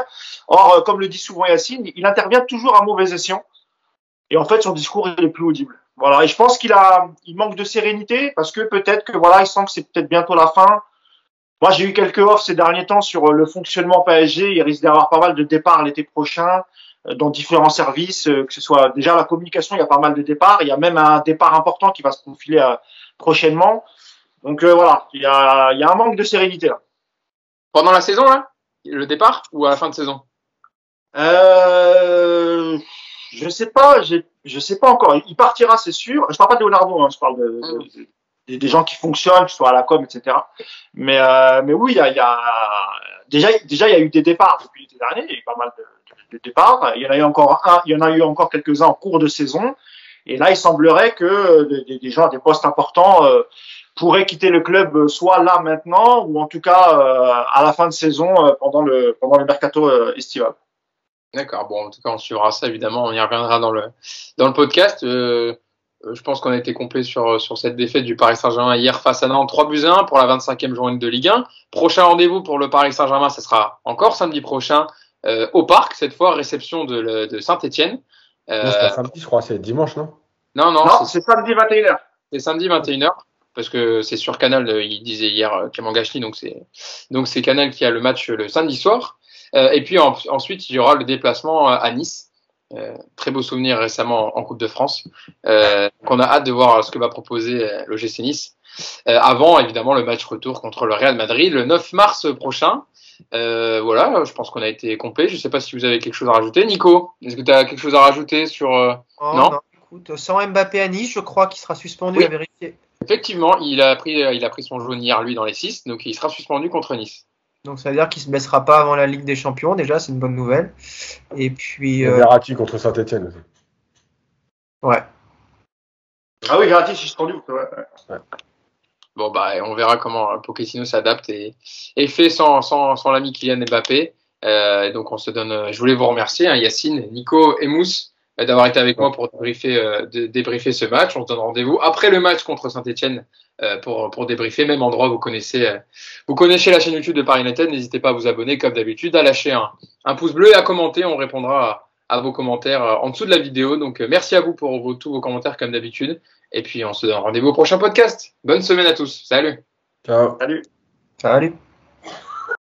Or, euh, comme le dit souvent Yacine, il intervient toujours à mauvais escient. Et en fait, son discours il est plus audible. Voilà. Et je pense qu'il a, il manque de sérénité parce que peut-être que voilà, il sent que c'est peut-être bientôt la fin. Moi, j'ai eu quelques offres ces derniers temps sur euh, le fonctionnement PSG. Il risque d'avoir pas mal de départs l'été prochain euh, dans différents services, euh, que ce soit déjà la communication, il y a pas mal de départs. Il y a même un départ important qui va se profiler euh, prochainement. Donc euh, voilà, il y a, il y a un manque de sérénité là. pendant la saison, là, le départ ou à la fin de saison? Euh, je sais pas, je sais pas encore. Il partira, c'est sûr. Je parle pas de Leonardo, hein, je parle de, mm. des gens qui fonctionnent, que ce soit à la com, etc. Mais, euh, mais oui, il y a, y a, déjà, déjà, il y a eu des départs depuis l'été dernier. Il y a eu pas mal de, de, départs. Il y en a eu encore un, il y en a eu encore quelques-uns en cours de saison. Et là, il semblerait que des, des gens à des postes importants euh, pourraient quitter le club euh, soit là maintenant ou en tout cas euh, à la fin de saison pendant le pendant le mercato estival. D'accord. Bon, en tout cas, on suivra ça évidemment. On y reviendra dans le dans le podcast. Euh, je pense qu'on a été complet sur sur cette défaite du Paris Saint-Germain hier face à Nantes, 3 buts 1 pour la 25e journée de Ligue 1. Prochain rendez-vous pour le Paris Saint-Germain, ce sera encore samedi prochain euh, au Parc. Cette fois, réception de, de Saint-Étienne. Euh, c'est samedi, je crois. C'est dimanche, non? Non, non. non c'est samedi 21h. C'est samedi 21h parce que c'est sur Canal. Il disait hier Clément Gachny, donc c'est donc c'est Canal qui a le match le samedi soir. Euh, et puis ensuite, il y aura le déplacement à Nice. Euh, très beau souvenir récemment en Coupe de France. Euh, qu'on a hâte de voir ce que va proposer le GC Nice. avant, évidemment, le match retour contre le Real Madrid le 9 mars prochain. voilà, je pense qu'on a été complet. Je ne sais pas si vous avez quelque chose à rajouter. Nico, est-ce que tu as quelque chose à rajouter sur... Oh, non, écoute, sans Mbappé à Nice, je crois qu'il sera suspendu à vérifier. Effectivement, il a, pris, il a pris son jaune hier, lui, dans les 6, donc il sera suspendu contre Nice. Donc ça veut dire qu'il se baissera pas avant la Ligue des Champions. Déjà, c'est une bonne nouvelle. Et puis. Euh... Verratti contre Saint-Etienne aussi. Ouais. Ah oui, Verratti suspendu. Ouais. ouais. Bon bah on verra comment Pochettino s'adapte et, et, fait sans, sans, sans l'ami Kylian Mbappé. Euh, donc on se donne. Je voulais vous remercier, hein, Yacine, Nico et Mousse euh, d'avoir été avec moi pour débriefer, euh, débriefer ce match. On se donne rendez-vous après le match contre Saint-Etienne euh, pour, pour débriefer. Même endroit, vous connaissez, vous connaissez la chaîne YouTube de Paris United. N'hésitez pas à vous abonner comme d'habitude, à lâcher un, un pouce bleu et à commenter. On répondra à, vos commentaires en dessous de la vidéo. Donc merci à vous pour vos, tous vos commentaires comme d'habitude. Et puis on se donne rendez-vous au prochain podcast. Bonne semaine à tous. Salut. Ciao. Salut. Salut.